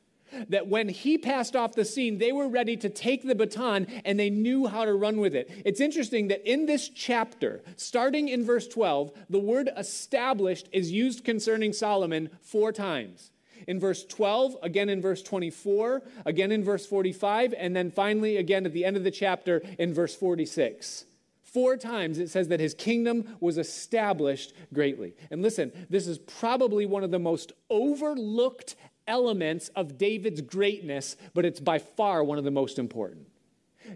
that when he passed off the scene, they were ready to take the baton and they knew how to run with it. It's interesting that in this chapter, starting in verse 12, the word established is used concerning Solomon four times. In verse 12, again in verse 24, again in verse 45, and then finally again at the end of the chapter in verse 46. Four times it says that his kingdom was established greatly. And listen, this is probably one of the most overlooked elements of David's greatness, but it's by far one of the most important.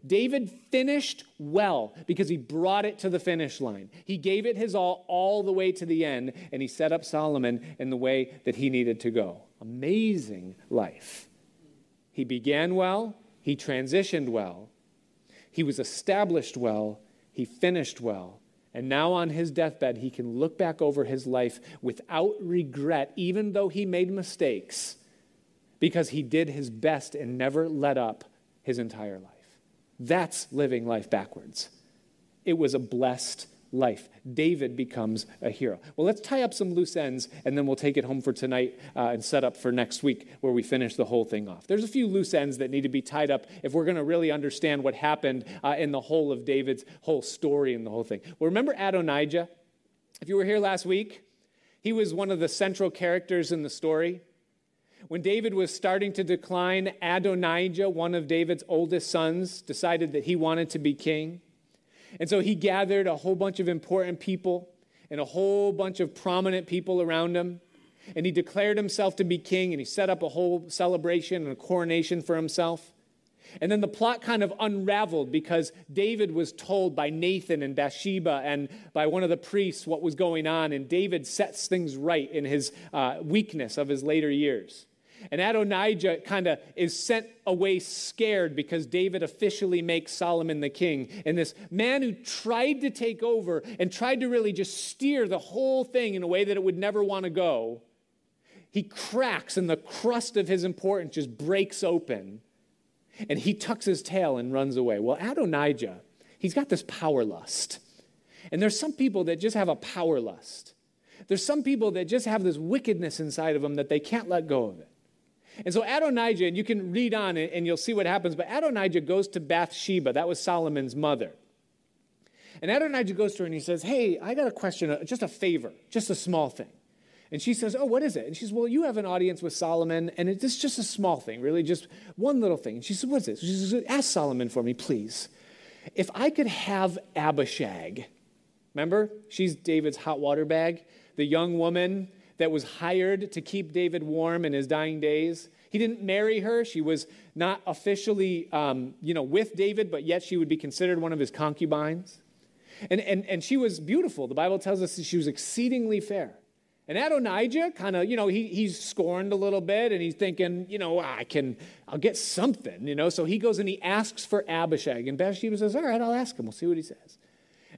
David finished well because he brought it to the finish line. He gave it his all, all the way to the end, and he set up Solomon in the way that he needed to go. Amazing life. He began well, he transitioned well, he was established well, he finished well, and now on his deathbed, he can look back over his life without regret, even though he made mistakes because he did his best and never let up his entire life. That's living life backwards. It was a blessed life. David becomes a hero. Well, let's tie up some loose ends and then we'll take it home for tonight uh, and set up for next week where we finish the whole thing off. There's a few loose ends that need to be tied up if we're going to really understand what happened uh, in the whole of David's whole story and the whole thing. Well, remember Adonijah? If you were here last week, he was one of the central characters in the story. When David was starting to decline, Adonijah, one of David's oldest sons, decided that he wanted to be king. And so he gathered a whole bunch of important people and a whole bunch of prominent people around him. And he declared himself to be king and he set up a whole celebration and a coronation for himself. And then the plot kind of unraveled because David was told by Nathan and Bathsheba and by one of the priests what was going on. And David sets things right in his uh, weakness of his later years. And Adonijah kind of is sent away scared because David officially makes Solomon the king. And this man who tried to take over and tried to really just steer the whole thing in a way that it would never want to go, he cracks and the crust of his importance just breaks open. And he tucks his tail and runs away. Well, Adonijah, he's got this power lust. And there's some people that just have a power lust. There's some people that just have this wickedness inside of them that they can't let go of it. And so Adonijah, and you can read on and you'll see what happens, but Adonijah goes to Bathsheba. That was Solomon's mother. And Adonijah goes to her and he says, Hey, I got a question, uh, just a favor, just a small thing. And she says, Oh, what is it? And she says, Well, you have an audience with Solomon, and it's just a small thing, really, just one little thing. And she says, What's this? She says, Ask Solomon for me, please. If I could have Abishag, remember? She's David's hot water bag, the young woman that was hired to keep David warm in his dying days. He didn't marry her. She was not officially, um, you know, with David, but yet she would be considered one of his concubines. And, and, and she was beautiful. The Bible tells us she was exceedingly fair. And Adonijah kind of, you know, he, he's scorned a little bit and he's thinking, you know, I can, I'll get something, you know. So he goes and he asks for Abishag. And Bathsheba says, all right, I'll ask him. We'll see what he says.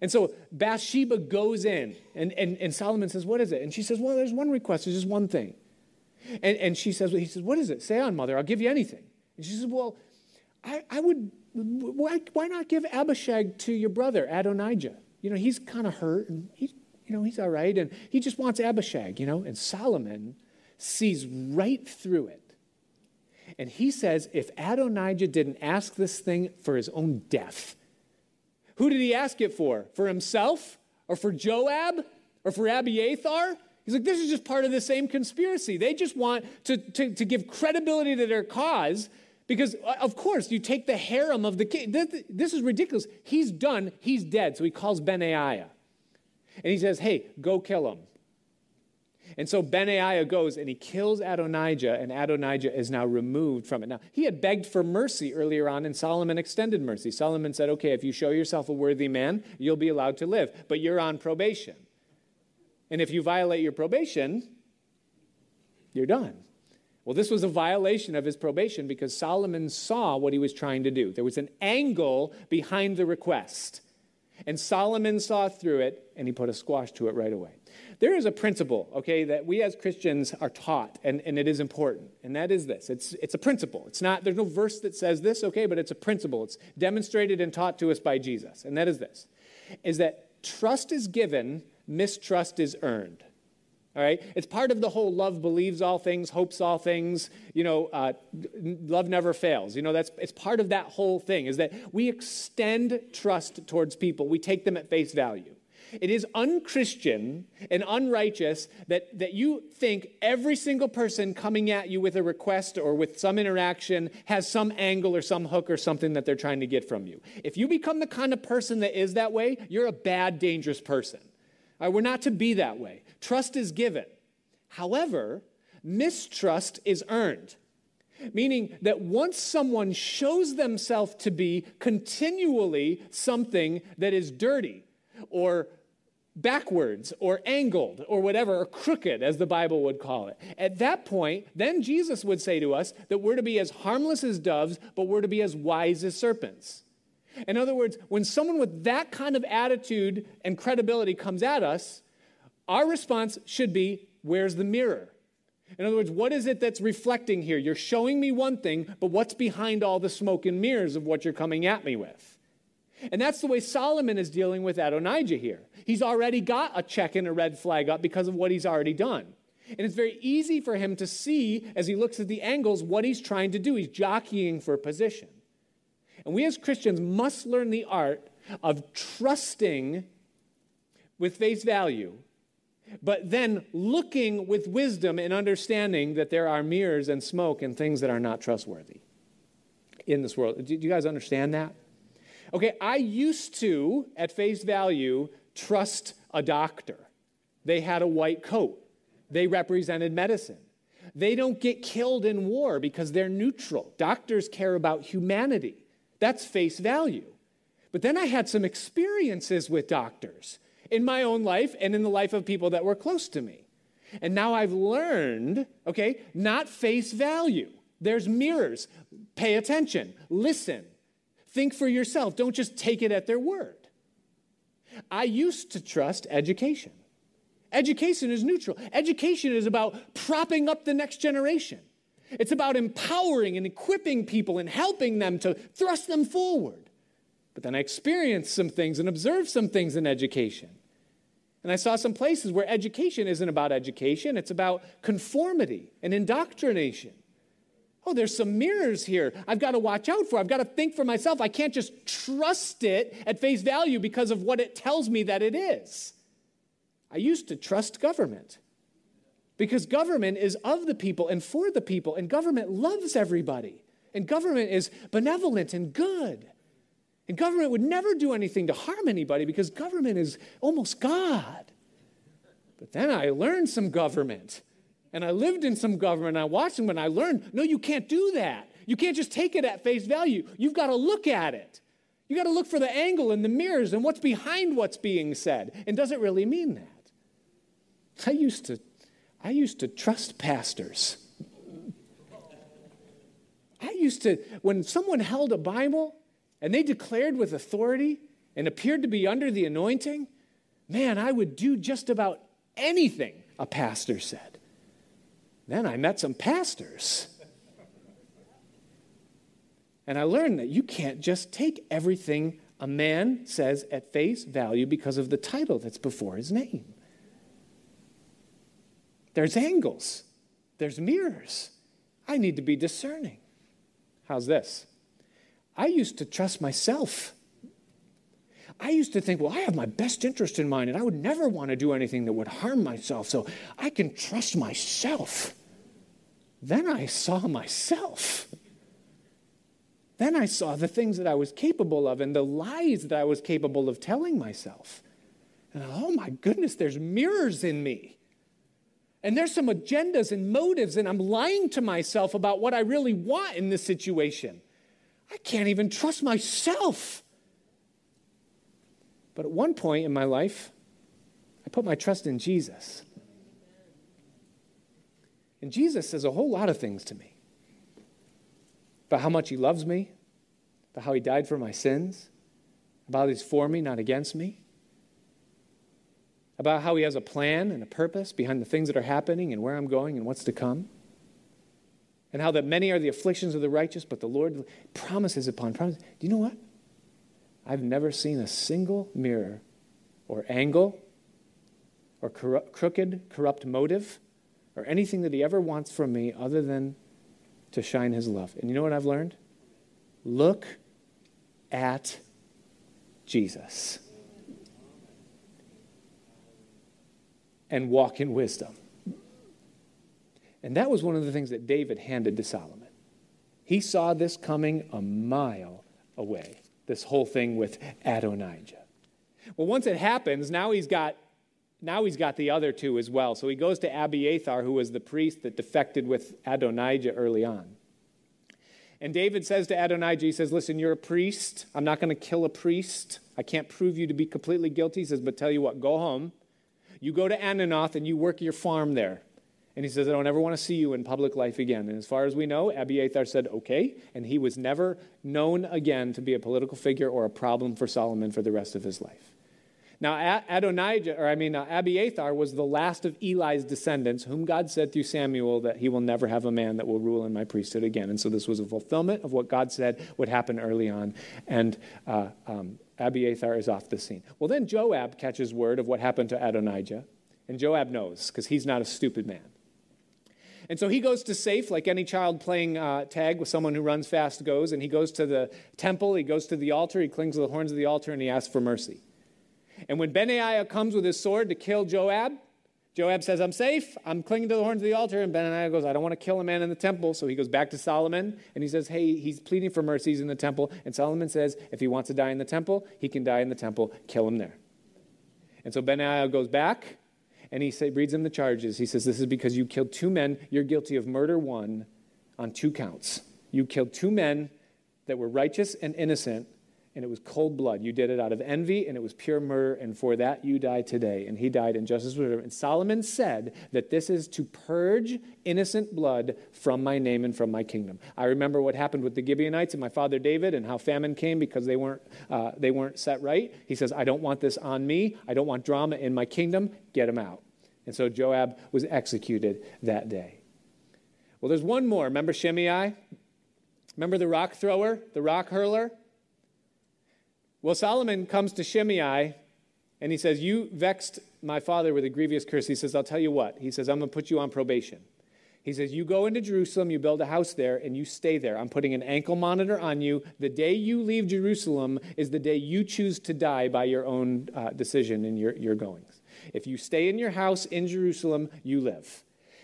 And so Bathsheba goes in, and, and, and Solomon says, What is it? And she says, Well, there's one request, there's just one thing. And, and she says, well, He says, What is it? Say on, mother, I'll give you anything. And she says, Well, I, I would, why, why not give Abishag to your brother, Adonijah? You know, he's kind of hurt, and he's, you know, he's all right, and he just wants Abishag, you know. And Solomon sees right through it. And he says, If Adonijah didn't ask this thing for his own death, who did he ask it for? For himself? Or for Joab? Or for Abiathar? He's like, this is just part of the same conspiracy. They just want to, to, to give credibility to their cause Because, of course, you take the harem of the king. This is ridiculous. He's done, he's dead. So he calls Benaiah. And he says, Hey, go kill him. And so Benaiah goes and he kills Adonijah, and Adonijah is now removed from it. Now, he had begged for mercy earlier on, and Solomon extended mercy. Solomon said, Okay, if you show yourself a worthy man, you'll be allowed to live, but you're on probation. And if you violate your probation, you're done. Well, this was a violation of his probation because Solomon saw what he was trying to do. There was an angle behind the request. And Solomon saw through it and he put a squash to it right away. There is a principle, okay, that we as Christians are taught, and, and it is important, and that is this. It's, it's a principle. It's not, there's no verse that says this, okay, but it's a principle. It's demonstrated and taught to us by Jesus, and that is this, is that trust is given, mistrust is earned. All right? It's part of the whole love believes all things, hopes all things, you know, uh, love never fails. You know, that's, it's part of that whole thing is that we extend trust towards people. We take them at face value. It is unchristian and unrighteous that, that you think every single person coming at you with a request or with some interaction has some angle or some hook or something that they're trying to get from you. If you become the kind of person that is that way, you're a bad, dangerous person. Right, we're not to be that way. Trust is given. However, mistrust is earned. Meaning that once someone shows themselves to be continually something that is dirty or backwards or angled or whatever, or crooked, as the Bible would call it. At that point, then Jesus would say to us that we're to be as harmless as doves, but we're to be as wise as serpents. In other words, when someone with that kind of attitude and credibility comes at us, our response should be, Where's the mirror? In other words, what is it that's reflecting here? You're showing me one thing, but what's behind all the smoke and mirrors of what you're coming at me with? And that's the way Solomon is dealing with Adonijah here. He's already got a check and a red flag up because of what he's already done. And it's very easy for him to see as he looks at the angles what he's trying to do. He's jockeying for position. And we as Christians must learn the art of trusting with face value, but then looking with wisdom and understanding that there are mirrors and smoke and things that are not trustworthy in this world. Do you guys understand that? Okay, I used to, at face value, trust a doctor. They had a white coat, they represented medicine. They don't get killed in war because they're neutral. Doctors care about humanity. That's face value. But then I had some experiences with doctors in my own life and in the life of people that were close to me. And now I've learned, okay, not face value. There's mirrors. Pay attention, listen, Think for yourself. Don't just take it at their word. I used to trust education. Education is neutral. Education is about propping up the next generation. It's about empowering and equipping people and helping them to thrust them forward. But then I experienced some things and observed some things in education. And I saw some places where education isn't about education, it's about conformity and indoctrination. Oh, there's some mirrors here I've got to watch out for. I've got to think for myself. I can't just trust it at face value because of what it tells me that it is. I used to trust government because government is of the people and for the people, and government loves everybody, and government is benevolent and good. And government would never do anything to harm anybody because government is almost God. But then I learned some government and I lived in some government, and I watched them, and I learned no, you can't do that. You can't just take it at face value. You've got to look at it. You got to look for the angle and the mirrors and what's behind what's being said. And does it really mean that? I used to, I used to trust pastors. I used to, when someone held a Bible and they declared with authority and appeared to be under the anointing, man, I would do just about anything a pastor said. Then I met some pastors. And I learned that you can't just take everything a man says at face value because of the title that's before his name. There's angles, there's mirrors. I need to be discerning. How's this? I used to trust myself. I used to think, well, I have my best interest in mind, and I would never want to do anything that would harm myself, so I can trust myself. Then I saw myself. Then I saw the things that I was capable of and the lies that I was capable of telling myself. And oh my goodness, there's mirrors in me. And there's some agendas and motives, and I'm lying to myself about what I really want in this situation. I can't even trust myself. But at one point in my life, I put my trust in Jesus. And Jesus says a whole lot of things to me about how much he loves me, about how he died for my sins, about he's for me, not against me, about how he has a plan and a purpose behind the things that are happening and where I'm going and what's to come. And how that many are the afflictions of the righteous, but the Lord promises upon promises. Do you know what? I've never seen a single mirror or angle or crooked, corrupt motive or anything that he ever wants from me other than to shine his love. And you know what I've learned? Look at Jesus and walk in wisdom. And that was one of the things that David handed to Solomon. He saw this coming a mile away, this whole thing with Adonijah. Well, once it happens, now he's got now he's got the other two as well. So he goes to Abiathar, who was the priest that defected with Adonijah early on. And David says to Adonijah, he says, Listen, you're a priest. I'm not going to kill a priest. I can't prove you to be completely guilty. He says, But tell you what, go home. You go to Anathoth and you work your farm there. And he says, I don't ever want to see you in public life again. And as far as we know, Abiathar said, okay. And he was never known again to be a political figure or a problem for Solomon for the rest of his life. Now, Adonijah, or I mean, Abiathar was the last of Eli's descendants, whom God said through Samuel that he will never have a man that will rule in my priesthood again. And so this was a fulfillment of what God said would happen early on. And uh, um, Abiathar is off the scene. Well, then Joab catches word of what happened to Adonijah. And Joab knows, because he's not a stupid man. And so he goes to safe, like any child playing uh, tag with someone who runs fast goes, and he goes to the temple, he goes to the altar, he clings to the horns of the altar, and he asks for mercy. And when Benaiah comes with his sword to kill Joab, Joab says, I'm safe. I'm clinging to the horns of the altar. And Benaiah goes, I don't want to kill a man in the temple. So he goes back to Solomon and he says, Hey, he's pleading for mercy. He's in the temple. And Solomon says, If he wants to die in the temple, he can die in the temple. Kill him there. And so Benaiah goes back and he say, reads him the charges. He says, This is because you killed two men. You're guilty of murder one on two counts. You killed two men that were righteous and innocent and it was cold blood. You did it out of envy, and it was pure murder, and for that you die today. And he died in justice. Was And Solomon said that this is to purge innocent blood from my name and from my kingdom. I remember what happened with the Gibeonites and my father David, and how famine came because they weren't uh, they weren't set right. He says, "I don't want this on me. I don't want drama in my kingdom. Get him out." And so Joab was executed that day. Well, there's one more. Remember Shimei? Remember the rock thrower, the rock hurler? Well, Solomon comes to Shimei and he says, You vexed my father with a grievous curse. He says, I'll tell you what. He says, I'm going to put you on probation. He says, You go into Jerusalem, you build a house there, and you stay there. I'm putting an ankle monitor on you. The day you leave Jerusalem is the day you choose to die by your own uh, decision and your, your goings. If you stay in your house in Jerusalem, you live.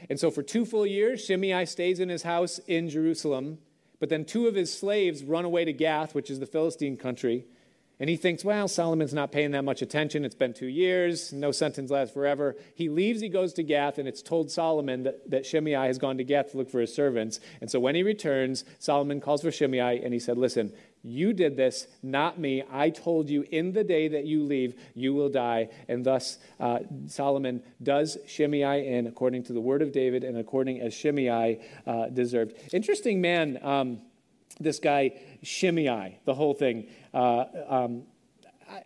And so for two full years, Shimei stays in his house in Jerusalem, but then two of his slaves run away to Gath, which is the Philistine country. And he thinks, well, Solomon's not paying that much attention. It's been two years. No sentence lasts forever. He leaves, he goes to Gath, and it's told Solomon that, that Shimei has gone to Gath to look for his servants. And so when he returns, Solomon calls for Shimei and he said, Listen, you did this, not me. I told you in the day that you leave, you will die. And thus, uh, Solomon does Shimei in according to the word of David and according as Shimei uh, deserved. Interesting man. Um, this guy Shimei, the whole thing. Uh, um,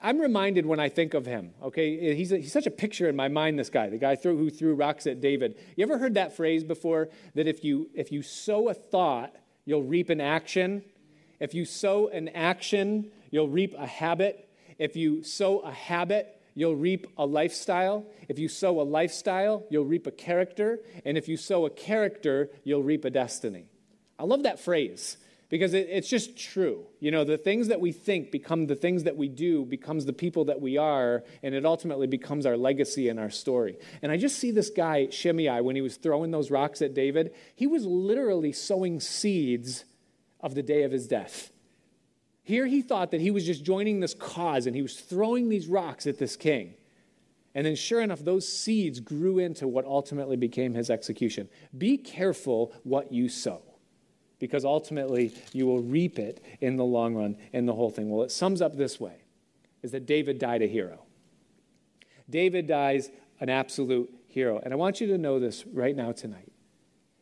I, am reminded when I think of him, okay? He's, a, he's such a picture in my mind, this guy, the guy threw, who threw rocks at David. You ever heard that phrase before? That if you, if you sow a thought, you'll reap an action. If you sow an action, you'll reap a habit. If you sow a habit, you'll reap a lifestyle. If you sow a lifestyle, you'll reap a character. And if you sow a character, you'll reap a destiny. I love that phrase because it, it's just true. You know, the things that we think become the things that we do, becomes the people that we are, and it ultimately becomes our legacy and our story. And I just see this guy, Shimei, when he was throwing those rocks at David, he was literally sowing seeds of the day of his death. Here he thought that he was just joining this cause and he was throwing these rocks at this king. And then, sure enough, those seeds grew into what ultimately became his execution. Be careful what you sow, because ultimately you will reap it in the long run in the whole thing. Well, it sums up this way is that David died a hero. David dies an absolute hero. And I want you to know this right now tonight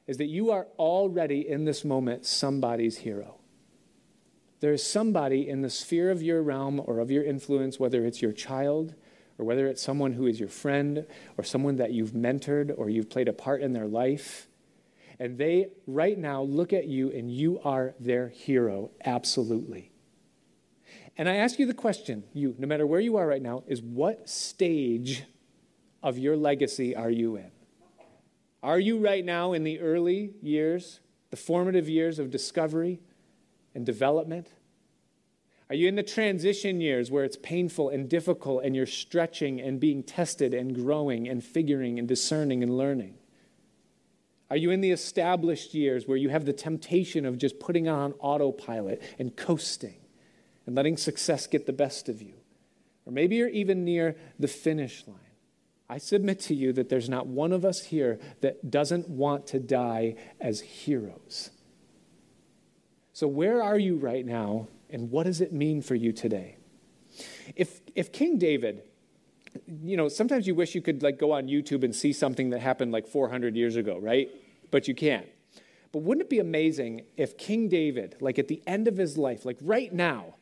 is that you are already in this moment somebody's hero. There is somebody in the sphere of your realm or of your influence, whether it's your child or whether it's someone who is your friend or someone that you've mentored or you've played a part in their life. And they right now look at you and you are their hero, absolutely. And I ask you the question, you, no matter where you are right now, is what stage of your legacy are you in? Are you right now in the early years, the formative years of discovery and development? Are you in the transition years where it's painful and difficult and you're stretching and being tested and growing and figuring and discerning and learning? Are you in the established years where you have the temptation of just putting on autopilot and coasting and letting success get the best of you? Or maybe you're even near the finish line. I submit to you that there's not one of us here that doesn't want to die as heroes. So, where are you right now, and what does it mean for you today? If, if King David, you know, sometimes you wish you could like go on YouTube and see something that happened like 400 years ago, right? But you can't. But wouldn't it be amazing if King David, like at the end of his life, like right now,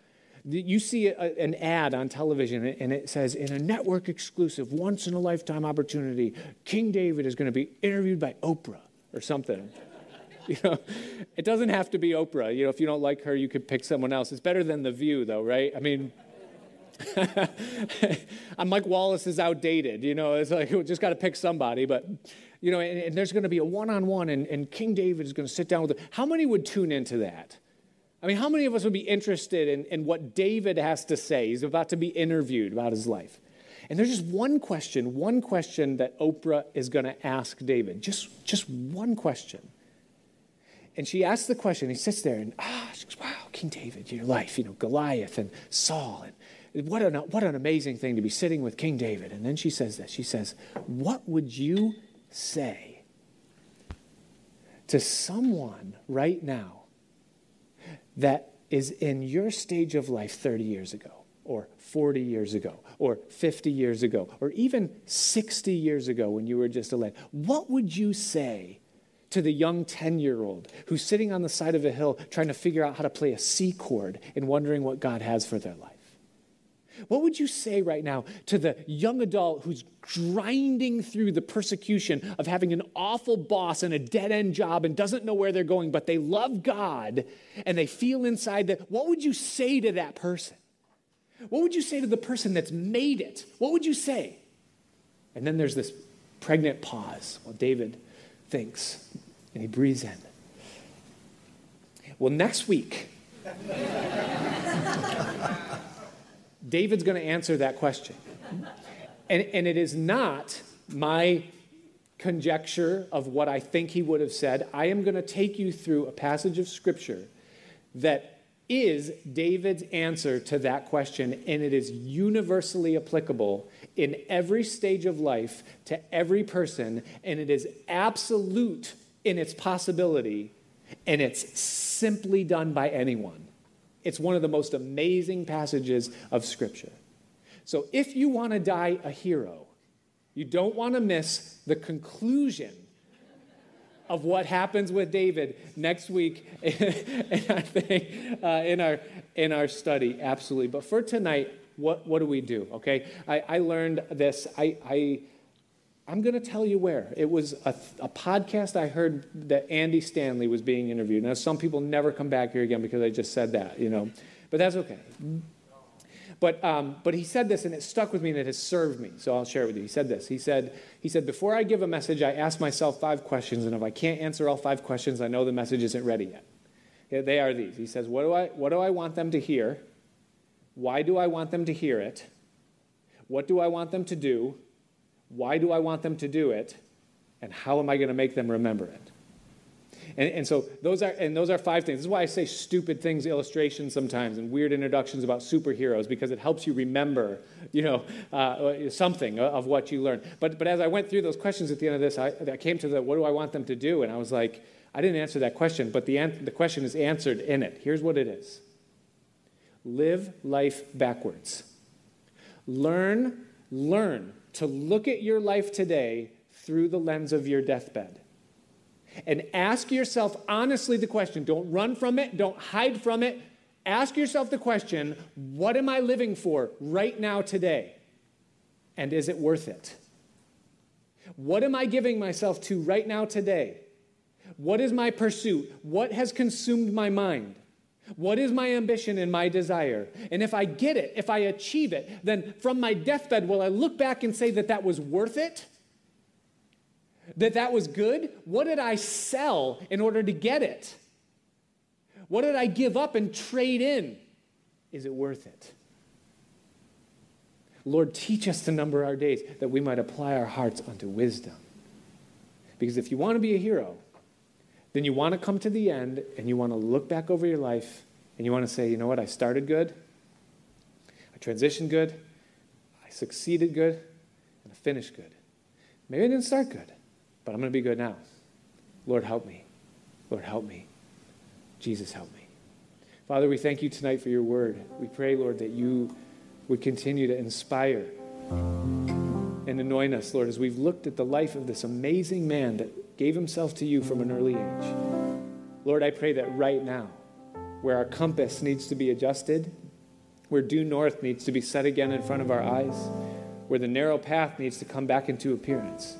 you see a, an ad on television and it says, in a network exclusive, once in a lifetime opportunity, King David is going to be interviewed by Oprah or something. you know, it doesn't have to be Oprah. You know, if you don't like her, you could pick someone else. It's better than The View, though, right? I mean, Mike Wallace is outdated. You know, it's like we just got to pick somebody. But you know, and, and there's going to be a one-on-one, and, and King David is going to sit down with. Them. How many would tune into that? I mean, how many of us would be interested in, in what David has to say? He's about to be interviewed about his life. And there's just one question, one question that Oprah is going to ask David. Just, just one question. And she asks the question. He sits there and, ah, she goes, wow, King David, your life, you know, Goliath and Saul. And what an, what an amazing thing to be sitting with King David. And then she says this. She says, what would you say to someone right now that is in your stage of life 30 years ago, or 40 years ago, or 50 years ago, or even 60 years ago when you were just a lad, what would you say to the young 10 year old who's sitting on the side of a hill trying to figure out how to play a C chord and wondering what God has for their life? What would you say right now to the young adult who's grinding through the persecution of having an awful boss and a dead end job and doesn't know where they're going, but they love God and they feel inside that? What would you say to that person? What would you say to the person that's made it? What would you say? And then there's this pregnant pause while David thinks and he breathes in. Well, next week, David's going to answer that question. And, and it is not my conjecture of what I think he would have said. I am going to take you through a passage of scripture that is David's answer to that question, and it is universally applicable in every stage of life to every person, and it is absolute in its possibility, and it's simply done by anyone. It's one of the most amazing passages of Scripture. So if you want to die a hero, you don't want to miss the conclusion of what happens with David next week in, our, uh, in, our, in our study. Absolutely. But for tonight, what, what do we do? Okay, I, I learned this. I, I I'm going to tell you where. It was a, a, podcast I heard that Andy Stanley was being interviewed. Now, some people never come back here again because I just said that, you know, but that's okay. But, um, but he said this and it stuck with me and it has served me. So I'll share it with you. He said this. He said, he said, Before I give a message, I ask myself five questions, and if I can't answer all five questions, I know the message isn't ready yet. Yeah, they are these. He says, what do, I, what do I want them to hear? Why do I want them to hear it? What do I want them to do? Why do I want them to do it? And how am I going to make them remember it? And, and so those are and those are five things. This is why I say stupid things, illustrations sometimes, and weird introductions about superheroes because it helps you remember, you know, uh, something of what you learned. But but as I went through those questions at the end of this, I, I came to the what do I want them to do, and I was like, I didn't answer that question, but the an- the question is answered in it. Here's what it is: Live life backwards. Learn learn to look at your life today through the lens of your deathbed. And ask yourself honestly the question don't run from it, don't hide from it. Ask yourself the question what am I living for right now today? And is it worth it? What am I giving myself to right now today? What is my pursuit? What has consumed my mind? What is my ambition and my desire? And if I get it, if I achieve it, then from my deathbed, will I look back and say that that was worth it? that that was good? What did I sell in order to get it? What did I give up and trade in? Is it worth it? Lord, teach us to number our days that we might apply our hearts unto wisdom. Because if you want to be a hero, then you want to come to the end and you want to look back over your life and you want to say, you know what, I started good, I transitioned good, I succeeded good, and I finished good. Maybe I didn't start good, but I'm going to be good now. Lord, help me. Lord, help me. Jesus, help me. Father, we thank you tonight for your word. We pray, Lord, that you would continue to inspire and anoint us, Lord, as we've looked at the life of this amazing man that gave himself to you from an early age. Lord, I pray that right now, where our compass needs to be adjusted, where due north needs to be set again in front of our eyes, where the narrow path needs to come back into appearance,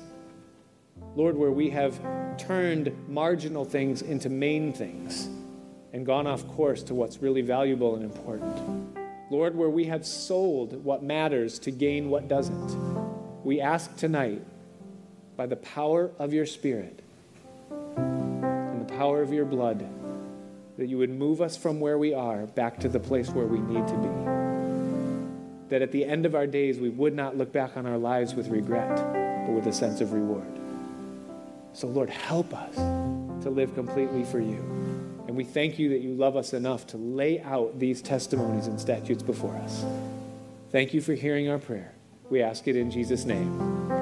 Lord, where we have turned marginal things into main things and gone off course to what's really valuable and important. Lord, where we have sold what matters to gain what doesn't. We ask tonight, by the power of your Spirit and the power of your blood, that you would move us from where we are back to the place where we need to be. That at the end of our days, we would not look back on our lives with regret, but with a sense of reward. So, Lord, help us to live completely for you. And we thank you that you love us enough to lay out these testimonies and statutes before us. Thank you for hearing our prayer. We ask it in Jesus' name.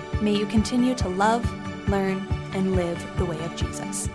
may you continue to love, learn, and live the way of Jesus.